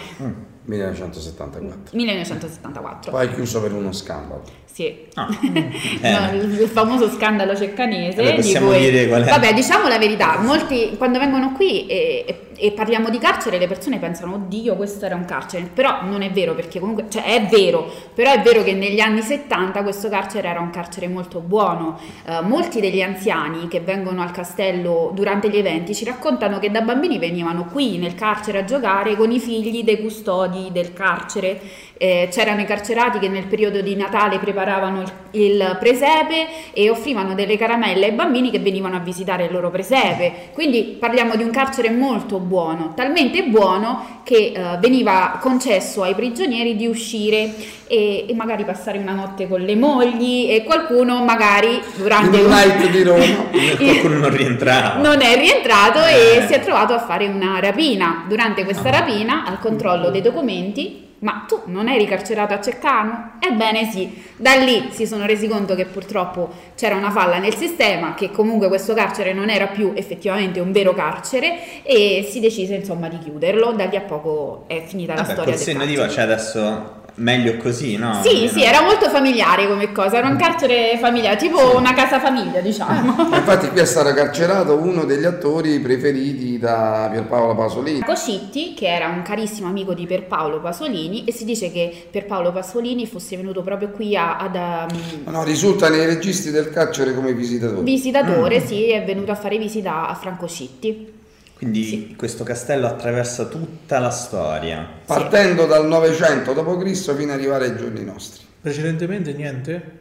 1974. 1974. Poi chiuso per uno scandalo. Sì. Ah, *laughs* No, bene. il il famoso scandalo ceccanese. Allora, possiamo di cui- dire qual è? Vabbè, diciamo la verità, molti quando vengono qui e, e- e parliamo di carcere le persone pensano, oddio, questo era un carcere, però non è vero perché comunque, cioè è vero, però è vero che negli anni 70 questo carcere era un carcere molto buono. Eh, molti degli anziani che vengono al castello durante gli eventi ci raccontano che da bambini venivano qui nel carcere a giocare con i figli dei custodi del carcere. Eh, c'erano i carcerati che nel periodo di Natale preparavano il, il presepe e offrivano delle caramelle ai bambini che venivano a visitare il loro presepe. Quindi parliamo di un carcere molto buono, talmente buono che eh, veniva concesso ai prigionieri di uscire e, e magari passare una notte con le mogli e qualcuno magari durante Il night di Roma. *laughs* *laughs* qualcuno non rientrava. non è rientrato e Eh. si è trovato a fare una rapina. Durante questa rapina, al controllo dei documenti, ma tu non eri carcerato a Ceccano? Ebbene sì, da lì si sono resi conto che purtroppo c'era una falla nel sistema, che comunque questo carcere non era più effettivamente un vero carcere e si decise insomma di chiuderlo. Da lì a poco è finita la Vabbè, storia col del senno di cioè adesso meglio così, no? Sì, Almeno. sì, era molto familiare come cosa, era un carcere familiare, tipo una casa famiglia, diciamo. Infatti qui è stato carcerato uno degli attori preferiti da Pierpaolo Pasolini. Coscitti, che era un carissimo amico di Pierpaolo Pasolini, e si dice che Pierpaolo Pasolini fosse venuto proprio qui a- ad um, No, risulta nei registri del carcere come visitatore. visitatore, sì, è venuto a fare visita a Franco Citti. Quindi questo castello attraversa tutta la storia. Partendo dal 900 d.C. fino ad arrivare ai giorni nostri. Precedentemente niente?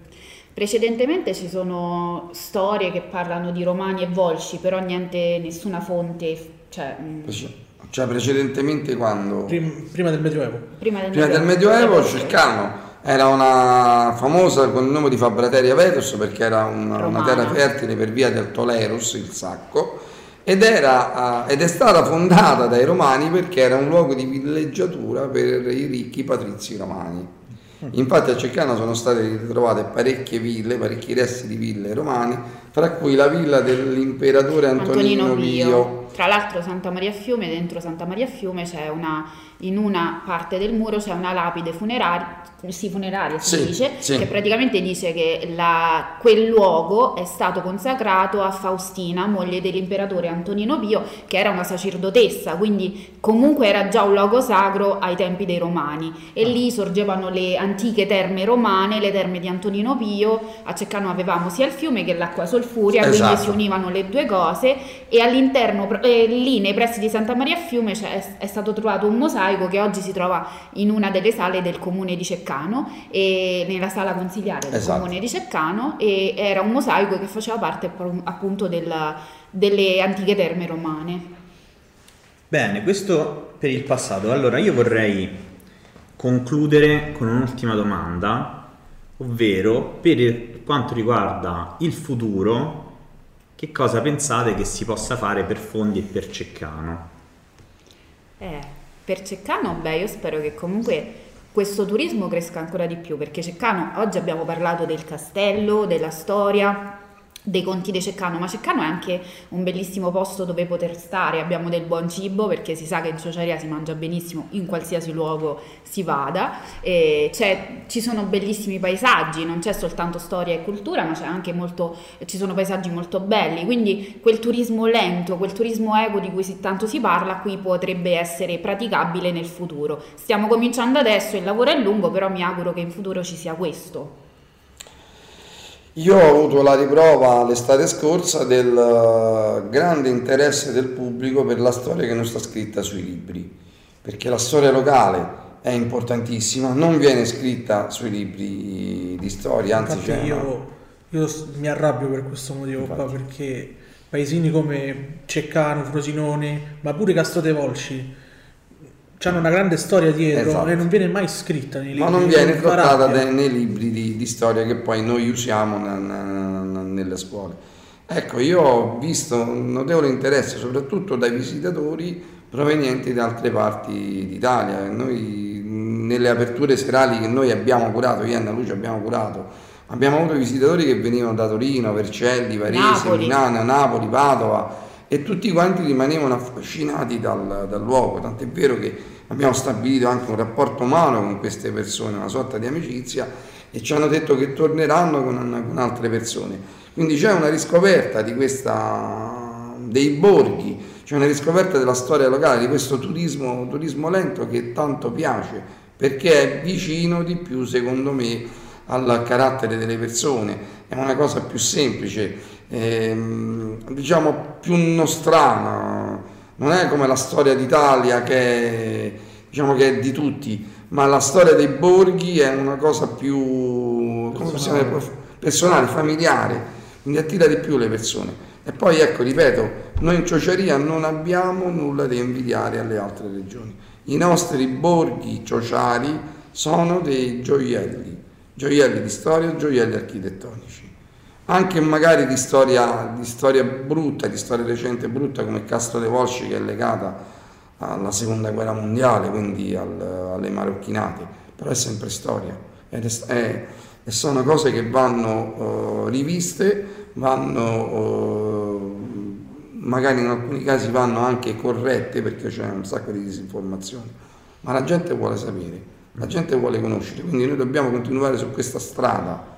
Precedentemente ci sono storie che parlano di romani e volsci, però niente, nessuna fonte, cioè mm, Cioè precedentemente quando? Prim- prima del Medioevo? prima del Prima del Medioevo Circano era una famosa con il nome di Fabrateria Vetus perché era una, una terra fertile per via del Tolerus, il sacco, ed, era, ed è stata fondata dai romani perché era un luogo di villeggiatura per i ricchi patrizi romani. Infatti a Ceccano sono state ritrovate parecchie ville, parecchi resti di ville romani, fra cui la villa dell'imperatore Antonino, Antonino Pio. Pio. Tra l'altro Santa Maria Fiume, dentro Santa Maria Fiume c'è una, in una parte del muro c'è una lapide funeraria, sì, funeraria si Sì, dice, sì. che praticamente dice che la- quel luogo è stato consacrato a Faustina, moglie dell'imperatore Antonino Pio, che era una sacerdotessa, quindi comunque era già un luogo sacro ai tempi dei Romani. E lì sorgevano le antiche terme romane, le terme di Antonino Pio, a Ceccano avevamo sia il fiume che l'acqua solfuria, quindi Esatto. si univano le due cose e all'interno, eh, lì nei pressi di Santa Maria Fiume c'è- è, è stato trovato un mosaico che oggi si trova in una delle sale del comune di Ceccano, e nella sala consigliare del Esatto. comune di Ceccano e era un mosaico che faceva parte appunto del- delle antiche terme romane. Bene, questo per il passato. Allora io vorrei concludere con un'ultima domanda, ovvero per quanto riguarda il futuro, che cosa pensate che si possa fare per Fondi e per Ceccano? Eh, per Ceccano, beh, io spero che comunque questo turismo cresca ancora di più, perché Ceccano, oggi abbiamo parlato del castello, della storia, dei conti di Ceccano, ma Ceccano è anche un bellissimo posto dove poter stare, abbiamo del buon cibo, perché si sa che in Ciociaria si mangia benissimo in qualsiasi luogo si vada, ci sono bellissimi paesaggi, non c'è soltanto storia e cultura, ma molto, ci sono paesaggi molto belli, quindi quel turismo lento, quel turismo eco di cui si- tanto si parla, qui potrebbe essere praticabile nel futuro. Stiamo cominciando adesso, il lavoro è lungo, però mi auguro che in futuro ci sia questo. Io ho avuto la riprova l'estate scorsa del eh, grande interesse del pubblico per la storia che non sta scritta sui libri, perché la storia locale è importantissima, non viene scritta sui libri di storia, anzi Infatti c'è una- io, io mi arrabbio per questo motivo qua, perché paesini come Ceccano, Frosinone, ma pure Castro dei Volci hanno una grande storia dietro Esatto. e non viene mai scritta nei libri. ma non viene trattata nei libri di, di storia che poi noi usiamo na- na- na- nelle scuole. Ecco, io ho visto un notevole interesse soprattutto dai visitatori provenienti da altre parti d'Italia. Noi nelle aperture serali che noi abbiamo curato, io e Anna Luce abbiamo curato, abbiamo avuto visitatori che venivano da Torino, Vercelli, Varese, Napoli. Milano, Napoli, Padova e tutti quanti rimanevano affascinati dal, dal luogo, tant'è vero che abbiamo stabilito anche un rapporto umano con queste persone, una sorta di amicizia e ci hanno detto che torneranno con, con altre persone. Quindi c'è una riscoperta questa, dei borghi, c'è una riscoperta della storia locale, di questo turismo, turismo lento che tanto piace, perché è vicino di più, secondo me, al carattere delle persone, è una cosa più semplice, ehm, diciamo più nostrana, non è come la storia d'Italia che è, diciamo che è di tutti, ma la storia dei borghi è una cosa più possiamo dire, personale, familiare, quindi attira di più le persone. E poi ecco, ripeto, noi in Ciociaria non abbiamo nulla da invidiare alle altre regioni. I nostri borghi ciociari sono dei gioielli, gioielli di storia, gioielli architettonici. Anche magari di storia, di storia brutta, di storia recente brutta come Castro dei Volsci che è legata alla seconda guerra mondiale, quindi al- alle marocchinate, però è sempre storia. Ed è- è- sono cose che vanno eh, riviste, vanno eh, magari in alcuni casi vanno anche corrette perché c'è un sacco di disinformazione, ma la gente vuole sapere, la gente vuole conoscere, quindi noi dobbiamo continuare su questa strada,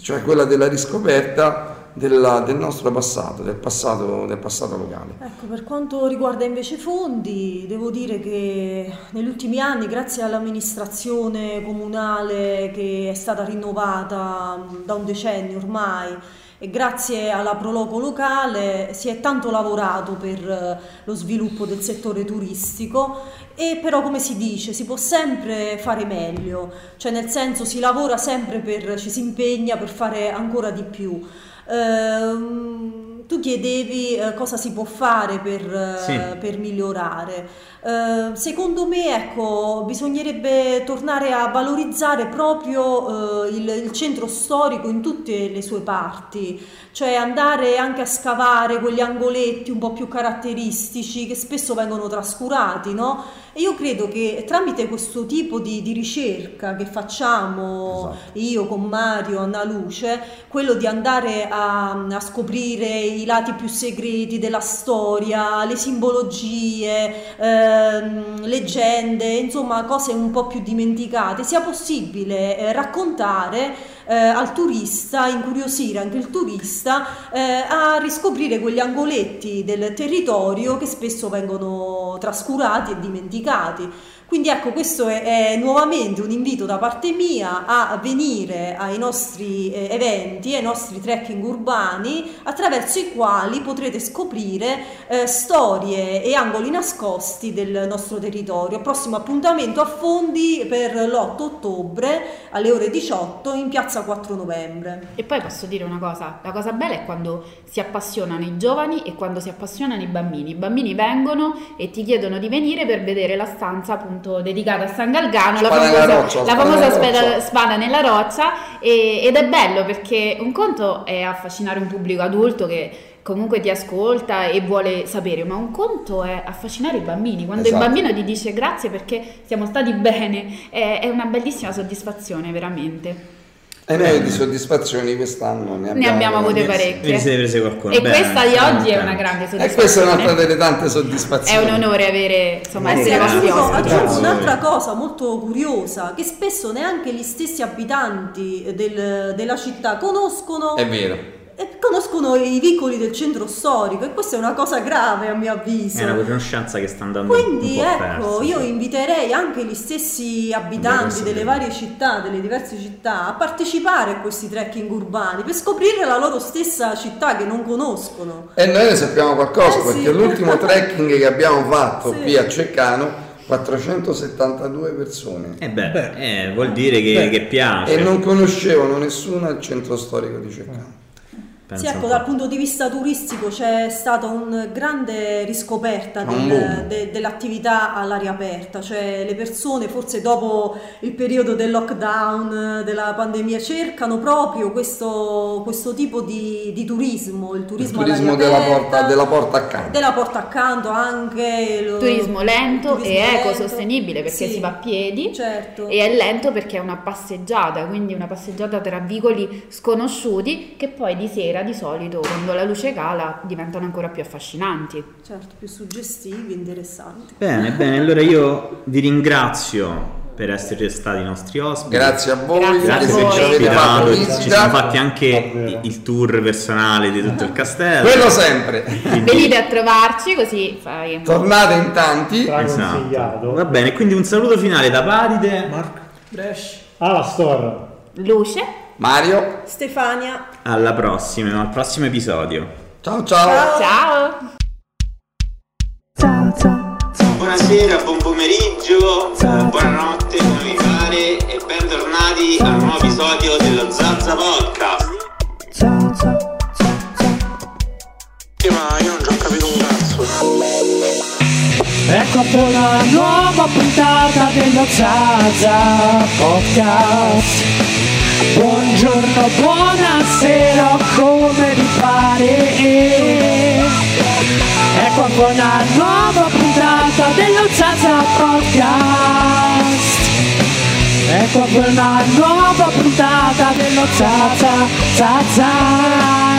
cioè quella della riscoperta della- del nostro passato, del passato, del passato locale. Ecco, per quanto riguarda invece i fondi, devo dire che negli ultimi anni, grazie all'amministrazione comunale che è stata rinnovata da un decennio ormai e grazie alla Proloco locale si è tanto lavorato per eh, lo sviluppo del settore turistico e però come si dice si può sempre fare meglio, cioè nel senso si lavora sempre per, ci si impegna per fare ancora di più. Ehm, tu chiedevi eh, cosa si può fare per, eh, Sì. per migliorare. Eh, secondo me, ecco, bisognerebbe tornare a valorizzare proprio eh, il, il centro storico in tutte le sue parti, cioè andare anche a scavare quegli angoletti un po' più caratteristici che spesso vengono trascurati, no? E io credo che tramite questo tipo di, di ricerca che facciamo Esatto. io con Mario, Anna Luce, quello di andare a, a scoprire i lati più segreti della storia, le simbologie, ehm, leggende, insomma cose un po' più dimenticate, sia possibile eh, raccontare eh, al turista, incuriosire anche il turista eh, a riscoprire quegli angoletti del territorio che spesso vengono trascurati e dimenticati. Quindi ecco, questo è, è nuovamente un invito da parte mia a venire ai nostri eh, eventi, ai nostri trekking urbani, attraverso i quali potrete scoprire eh, storie e angoli nascosti del nostro territorio. Prossimo appuntamento a Fondi per l'8 ottobre alle ore 18 in piazza 4 novembre. E poi posso dire una cosa, la cosa bella è quando si appassionano i giovani e quando si appassionano i bambini. I bambini vengono e ti chiedono di venire per vedere la stanza appunto dedicata a San Galgano, la famosa, roccia, la spada famosa nella spada, roccia. spada nella roccia e- ed è bello perché un conto è affascinare un pubblico adulto che comunque ti ascolta e vuole sapere, ma un conto è affascinare i bambini. Quando Esatto. il bambino ti dice grazie perché siamo stati bene, è, è una bellissima soddisfazione veramente. E noi di soddisfazioni quest'anno ne abbiamo, Ne abbiamo avute parecchie. Ve ne siete prese qualcuno? E Bene, questa di oggi è una grande E questa è soddisfazione. un'altra delle tante È soddisfazioni. un onore avere, insomma, Eh, essere vostri Aggiungo, ospiti. aggiungo un'altra cosa molto curiosa, che spesso neanche gli stessi abitanti del- della città conoscono, È vero. E conoscono i vicoli del centro storico e questa è una cosa grave a mio avviso. È una conoscenza che sta andando Quindi un po' ecco, persa, io sì. inviterei anche gli stessi abitanti delle vero. varie città, delle diverse città, a partecipare a questi trekking urbani per scoprire la loro stessa città che non conoscono. E noi ne sappiamo qualcosa Eh, sì. perché l'ultimo *laughs* trekking che abbiamo fatto Sì. qui a Ceccano 472 persone Eh beh, Beh. eh, vuol dire che, Beh. che piace. e non conoscevano nessuno al centro storico di Ceccano. Pensa Sì, ecco, dal punto di vista turistico c'è stata una grande riscoperta del- de- dell'attività all'aria aperta, cioè le persone forse dopo il periodo del lockdown, della pandemia, cercano proprio questo, questo tipo di, di turismo, il Il turismo, turismo all'aria della aperta, porta, della porta accanto. della porta accanto anche lo- Turismo lento turismo e lento. ecosostenibile perché Sì, si va a piedi Certo. e è lento perché è una passeggiata, quindi una passeggiata tra vicoli sconosciuti che poi di sera di solito quando la luce cala diventano ancora più affascinanti. Certo, più suggestivi, interessanti. Bene, bene, allora io vi ringrazio per essere stati i nostri ospiti. Grazie a voi, Grazie Grazie a che voi. ci ci avete fatto ospitato, ci siamo fatti anche Davvero. il tour personale di tutto il *laughs* castello. Quello sempre. Quindi- Venite a trovarci così fai Tornate in tanti. Esatto. Va bene, quindi un saluto finale da Paride. Marco? Alla store. luce. Mario, Stefania, Alla prossima, al prossimo episodio. ciao ciao. Ciao! Buonasera, buon pomeriggio, buonanotte come vi pare e bentornati al nuovo episodio dello Zazza Podcast. ma io non ci ho capito un cazzo. Ecco una nuova puntata dello Zaza Podcast. Buongiorno, buonasera, come vi pare. Ecco una nuova puntata dello Zaza Podcast. Ecco una nuova puntata dello Zaza Zaza.